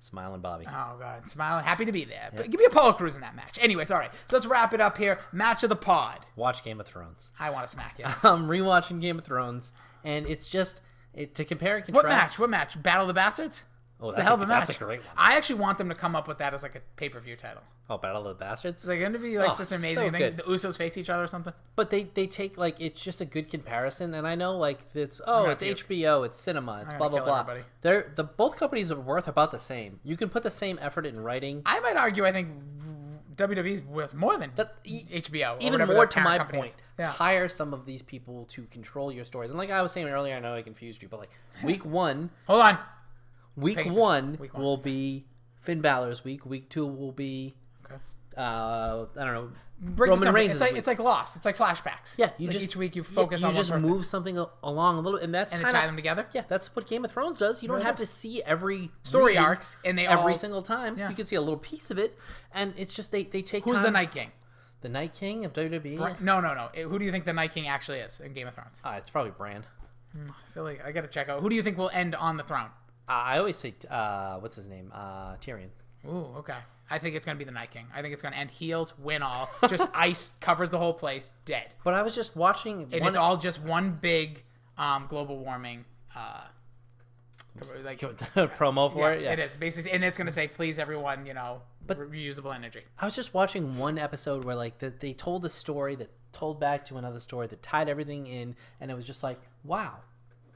[SPEAKER 2] smiling Bobby.
[SPEAKER 1] Oh god, smiling, happy to be there. But give me Apollo Crews in that match. Anyways, all right. So let's wrap it up here. Match of the pod.
[SPEAKER 2] Watch Game of Thrones.
[SPEAKER 1] I want to smack you.
[SPEAKER 2] I'm rewatching Game of Thrones, and it's just it, to compare and contrast.
[SPEAKER 1] What match? What match? Battle of the Bastards?
[SPEAKER 2] Oh, that's
[SPEAKER 1] a hell of a match.
[SPEAKER 2] That's a great one.
[SPEAKER 1] I actually want them to come up with that as like a pay per view title.
[SPEAKER 2] Oh, Battle of the Bastards.
[SPEAKER 1] It's like going to be like
[SPEAKER 2] Oh,
[SPEAKER 1] just an
[SPEAKER 2] so
[SPEAKER 1] amazing thing. The Usos face each other or something.
[SPEAKER 2] But they they take like it's just a good comparison, and I know like it's oh it's
[SPEAKER 1] puke.
[SPEAKER 2] HBO, it's cinema, it's
[SPEAKER 1] I'm
[SPEAKER 2] blah blah blah.
[SPEAKER 1] everybody.
[SPEAKER 2] They're the both companies are worth about the same. You can put the same effort in writing.
[SPEAKER 1] I might argue. I think WWE's worth more than
[SPEAKER 2] That-
[SPEAKER 1] HBO.
[SPEAKER 2] Even more to my point.
[SPEAKER 1] Yeah.
[SPEAKER 2] hire some of these people to control your stories. And like I was saying earlier, I know I confused you, but like week one,
[SPEAKER 1] Hold on.
[SPEAKER 2] Week
[SPEAKER 1] Pegasus,
[SPEAKER 2] one,
[SPEAKER 1] week one.
[SPEAKER 2] will be Finn Balor's week. Week two will be
[SPEAKER 1] Okay.
[SPEAKER 2] uh I don't know
[SPEAKER 1] Break
[SPEAKER 2] Roman. Reigns.
[SPEAKER 1] It's like it's like Lost. It's like flashbacks.
[SPEAKER 2] yeah, you
[SPEAKER 1] Like
[SPEAKER 2] just
[SPEAKER 1] each week you
[SPEAKER 2] yeah,
[SPEAKER 1] focus
[SPEAKER 2] you
[SPEAKER 1] on
[SPEAKER 2] just move something along a little, and that's
[SPEAKER 1] and
[SPEAKER 2] kinda,
[SPEAKER 1] tie them together.
[SPEAKER 2] Yeah, that's what Game of Thrones does. You don't have to see every
[SPEAKER 1] Story
[SPEAKER 2] region
[SPEAKER 1] arcs, and they
[SPEAKER 2] every
[SPEAKER 1] all-
[SPEAKER 2] single time.
[SPEAKER 1] Yeah.
[SPEAKER 2] You can see a little piece of it, and it's just they they take.
[SPEAKER 1] Who's
[SPEAKER 2] time.
[SPEAKER 1] the Night King?
[SPEAKER 2] The Night King of WWE.
[SPEAKER 1] Bra- No, no, no. Eh, Who do you think the Night King actually is in Game of Thrones?
[SPEAKER 2] Ah, it's probably Bran.
[SPEAKER 1] I feel like I got to check out. Who do you think will end on the throne?
[SPEAKER 2] I always say, uh, what's his name? Uh, Tyrion.
[SPEAKER 1] Ooh, okay. I think it's gonna be the Night King. I think it's gonna end heels, win all, just ice covers the whole place, dead,
[SPEAKER 2] But I was just watching.
[SPEAKER 1] and
[SPEAKER 2] one,
[SPEAKER 1] it's all just one big um, global warming. Uh, like,
[SPEAKER 2] promo for
[SPEAKER 1] yes,
[SPEAKER 2] it. Yeah.
[SPEAKER 1] it is basically, and it's gonna say, "Please, everyone, you know,
[SPEAKER 2] But-
[SPEAKER 1] reusable energy."
[SPEAKER 2] I was just watching one episode where like the, they told a story that told back to another story that tied everything in, and it was just like, wow,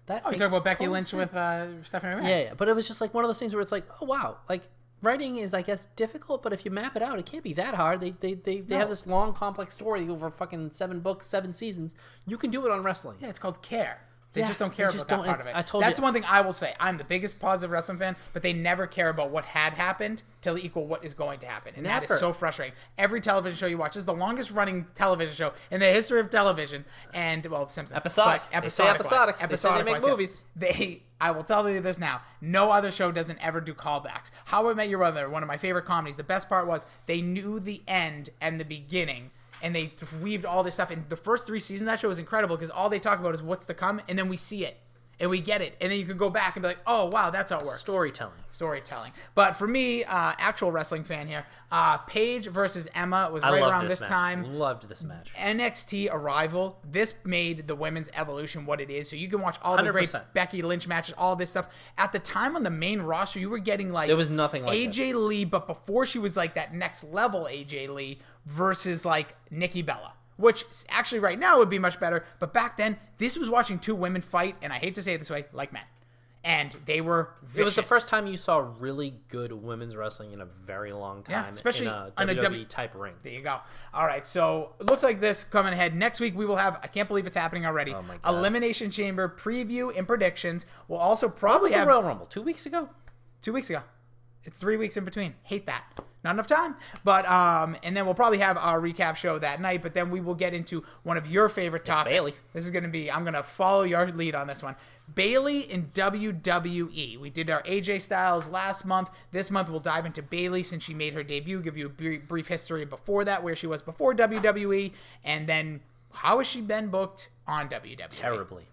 [SPEAKER 2] that.
[SPEAKER 1] Oh, you talking about Becky Lynch with uh, Stephanie McMahon?
[SPEAKER 2] Yeah, yeah, but it was just like one of those things where it's like, oh wow, like writing is, I guess, difficult, but if you map it out, it can't be that hard. They they they, they have this long, complex story over fucking seven books, seven seasons. You can do it on wrestling.
[SPEAKER 1] Yeah, it's called care. They
[SPEAKER 2] Yeah,
[SPEAKER 1] just don't care
[SPEAKER 2] just
[SPEAKER 1] about
[SPEAKER 2] don't-
[SPEAKER 1] part of it.
[SPEAKER 2] I told
[SPEAKER 1] That's
[SPEAKER 2] you-
[SPEAKER 1] one thing I will say. I'm the biggest positive wrestling fan, but they never care about what had happened to equal what is going to happen, and that
[SPEAKER 2] Never.
[SPEAKER 1] is so frustrating. Every television show you watch is the longest running television show in the history of television, and well, Simpsons
[SPEAKER 2] Episodic.
[SPEAKER 1] but
[SPEAKER 2] They say
[SPEAKER 1] episodic,
[SPEAKER 2] episodic. They they make
[SPEAKER 1] yes.
[SPEAKER 2] movies.
[SPEAKER 1] They, I will tell you this now. No other show doesn't ever do callbacks. How I Met Your Mother, one of my favorite comedies. The best part was they knew the end and the beginning. And they weaved all this stuff. And the first three seasons of that show was incredible because all they talk about is what's to come, and then we see it, and we get it, and then you can go back and be like, "Oh wow, that's how it works."
[SPEAKER 2] Storytelling.
[SPEAKER 1] storytelling. But for me, uh, actual wrestling fan here, uh, Paige versus Emma was right around
[SPEAKER 2] this,
[SPEAKER 1] this time.
[SPEAKER 2] Loved this match.
[SPEAKER 1] NXT Arrival, this made the women's evolution what it is. So you can watch all the great
[SPEAKER 2] 100%.
[SPEAKER 1] Becky Lynch matches, all this stuff. At the time on the main roster, you were getting like
[SPEAKER 2] There was nothing like
[SPEAKER 1] AJ Lee, but before she was like that next level AJ Lee versus like Nikki Bella. Which actually right now would be much better, but back then this was watching two women fight, and I hate to say it this way, like men, and they were. Vicious.
[SPEAKER 2] It was the first time you saw really good women's wrestling in a very long time.
[SPEAKER 1] Yeah, especially
[SPEAKER 2] in a WWE
[SPEAKER 1] W-
[SPEAKER 2] type ring.
[SPEAKER 1] There you go. All right, so it looks like this coming ahead next week. We will have. I can't believe it's happening already.
[SPEAKER 2] Oh my God.
[SPEAKER 1] Elimination Chamber preview and predictions. We'll also probably have
[SPEAKER 2] Royal Rumble? Two weeks ago?
[SPEAKER 1] two weeks ago. It's three weeks in between. Hate that. Not enough time. But um, and then we'll probably have our recap show that night. But then we will get into one of your favorite topics.
[SPEAKER 2] Bayley.
[SPEAKER 1] This is going to be. I'm going to follow your lead on this one. Bayley in WWE. We did our AJ Styles last month. This month we'll dive into Bayley since she made her debut. Give you a brief history before that, where she was before WWE, and then how has she been booked on WWE?
[SPEAKER 2] Terribly.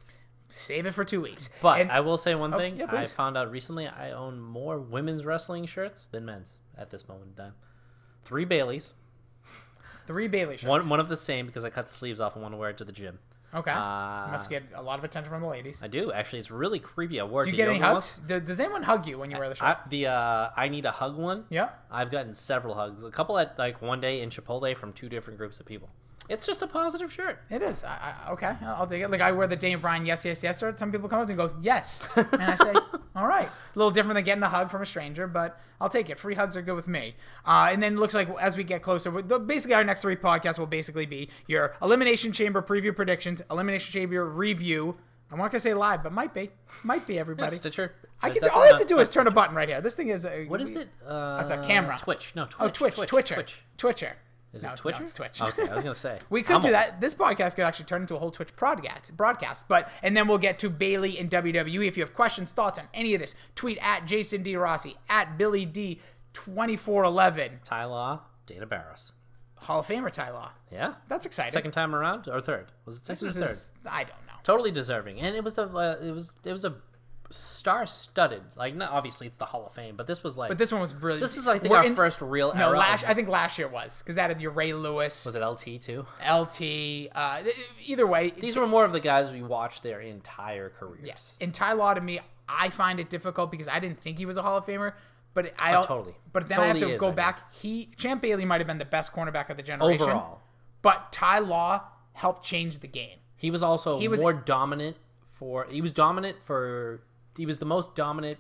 [SPEAKER 1] Save it for two weeks.
[SPEAKER 2] But
[SPEAKER 1] And-
[SPEAKER 2] I will say one thing.
[SPEAKER 1] yeah,
[SPEAKER 2] I found out recently I own more women's wrestling shirts than men's at this moment in time. Three Bayleys.
[SPEAKER 1] three Bayley shirts.
[SPEAKER 2] One one of the same because I cut the sleeves off and want to wear it to the gym.
[SPEAKER 1] Okay.
[SPEAKER 2] Uh,
[SPEAKER 1] Must get a lot of attention from the ladies.
[SPEAKER 2] I do actually. It's really creepy. I wore it
[SPEAKER 1] Do you get any hugs?
[SPEAKER 2] once.
[SPEAKER 1] Do- Does anyone hug you when you wear the shirt?
[SPEAKER 2] I, the uh, I need a hug one.
[SPEAKER 1] yeah.
[SPEAKER 2] I've gotten several hugs. A couple at like one day in Chipotle from two different groups of people. It's just a positive shirt.
[SPEAKER 1] It is. I, I, okay, I'll take it. Like I wear the Daniel Bryan yes, yes, yes shirt. Some people come up to me and go yes, and I say, all right. A little different than getting a hug from a stranger, but I'll take it. Free hugs are good with me. Uh, and then it looks like as we get closer, the- basically our next three podcasts will basically be your Elimination Chamber preview predictions, Elimination Chamber review. I'm not gonna say live, but might be, might be everybody.
[SPEAKER 2] Stitcher.
[SPEAKER 1] I can. All I have to do is turn a button right here. This thing is. A,
[SPEAKER 2] What is it? Uh,
[SPEAKER 1] That's a camera.
[SPEAKER 2] Twitch. No, Twitch.
[SPEAKER 1] Oh, Twitch,
[SPEAKER 2] Twitch.
[SPEAKER 1] Twitcher,
[SPEAKER 2] Twitch.
[SPEAKER 1] Twitcher.
[SPEAKER 2] Is
[SPEAKER 1] No,
[SPEAKER 2] it Twitcher?
[SPEAKER 1] No, it's Twitch.
[SPEAKER 2] Okay, I was gonna say.
[SPEAKER 1] We could
[SPEAKER 2] I'm
[SPEAKER 1] do
[SPEAKER 2] old.
[SPEAKER 1] that. This podcast could actually turn into a whole Twitch broadcast, broadcast. But and then we'll get to Bayley and WWE. If you have questions, thoughts on any of this, tweet at Jason D Rossi at Billy D twenty four eleven.
[SPEAKER 2] Ty Law, Dana Barros.
[SPEAKER 1] Hall of Famer Ty Law.
[SPEAKER 2] Yeah.
[SPEAKER 1] That's exciting.
[SPEAKER 2] Second time around or third? Was it
[SPEAKER 1] This
[SPEAKER 2] second
[SPEAKER 1] was
[SPEAKER 2] or third?
[SPEAKER 1] his. I don't know.
[SPEAKER 2] Totally deserving, and it was a uh, it was it was a star-studded. Like, not obviously it's the Hall of Fame, but this was like
[SPEAKER 1] But this one was brilliant.
[SPEAKER 2] this is I think
[SPEAKER 1] we're
[SPEAKER 2] our
[SPEAKER 1] in-
[SPEAKER 2] first real
[SPEAKER 1] No,
[SPEAKER 2] era.
[SPEAKER 1] last I think last year was because that had your Ray Lewis,
[SPEAKER 2] was it LT too?
[SPEAKER 1] LT. Uh, either way,
[SPEAKER 2] These were more of the guys we watched their entire careers.
[SPEAKER 1] Yes. And Ty Law to me, I find it difficult because I didn't think he was a Hall of Famer. But I
[SPEAKER 2] Oh, totally.
[SPEAKER 1] But then I have to
[SPEAKER 2] is,
[SPEAKER 1] go
[SPEAKER 2] I
[SPEAKER 1] back. He Champ Bailey might have been the best cornerback of the generation
[SPEAKER 2] Overall,
[SPEAKER 1] But Ty Law helped change the game.
[SPEAKER 2] he was also
[SPEAKER 1] He was-
[SPEAKER 2] more dominant for. He was dominant for. He was the most dominant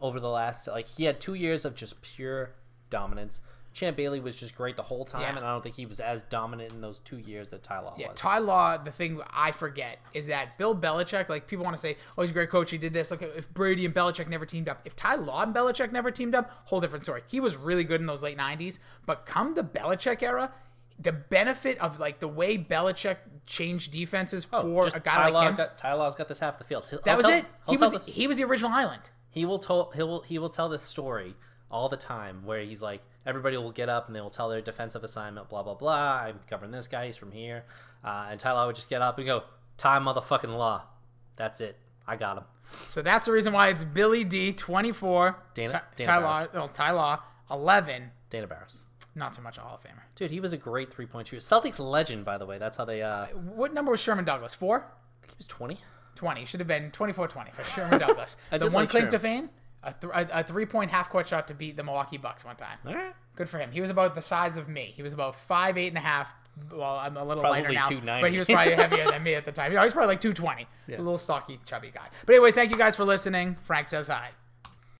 [SPEAKER 2] over the last. Like he had two years of just pure dominance. Champ Bailey was just great the whole time,
[SPEAKER 1] Yeah.
[SPEAKER 2] and I don't think he was as dominant in those two years that Ty Law
[SPEAKER 1] Yeah,
[SPEAKER 2] was.
[SPEAKER 1] Ty Law, the thing I forget is that Bill Belichick, like people want to say, oh, he's a great coach, he did this. Look, if Brady and Belichick never teamed up, if Ty Law and Belichick never teamed up, whole different story. He was really good in those late 90s, but come the Belichick era, the benefit of like the way Belichick changed defenses for
[SPEAKER 2] Oh, Just
[SPEAKER 1] a guy
[SPEAKER 2] Ty
[SPEAKER 1] like
[SPEAKER 2] Law
[SPEAKER 1] him.
[SPEAKER 2] Got, Ty Law's got this half of the field. He'll-
[SPEAKER 1] that
[SPEAKER 2] I'll
[SPEAKER 1] was
[SPEAKER 2] tell-
[SPEAKER 1] it. He was
[SPEAKER 2] this-
[SPEAKER 1] he was the original Island.
[SPEAKER 2] he will tell he will he will tell this story all the time where he's like everybody will get up and they will tell their defensive assignment blah blah blah i'm covering this guy he's from here uh, and Law would just get up and go Ty motherfucking law that's it i got him
[SPEAKER 1] So that's the reason why it's Billy D, 24,
[SPEAKER 2] Dana-
[SPEAKER 1] Ty,
[SPEAKER 2] Dana
[SPEAKER 1] Ty Law,
[SPEAKER 2] Barros.
[SPEAKER 1] oh, Ty Law, 11,
[SPEAKER 2] dana barros
[SPEAKER 1] not so much a Hall of Famer.
[SPEAKER 2] dude he was a great three-point shooter celtics legend by the way that's how they uh
[SPEAKER 1] What number was Sherman Douglas? Four?
[SPEAKER 2] think he was 20
[SPEAKER 1] 20 should have been 24-20 for Sherman Douglas. The one
[SPEAKER 2] like
[SPEAKER 1] claim to fame, a, th- a, a three-point half-court shot to beat the Milwaukee Bucks one time.
[SPEAKER 2] all right
[SPEAKER 1] Good for him. He was about the size of me. He was about five, eight and a half, well, I'm a little
[SPEAKER 2] Probably
[SPEAKER 1] lighter now, but he was probably heavier than me at the time. You know, he's probably like 220, a little stocky, chubby guy. But anyways, thank you guys for listening. Frank says hi.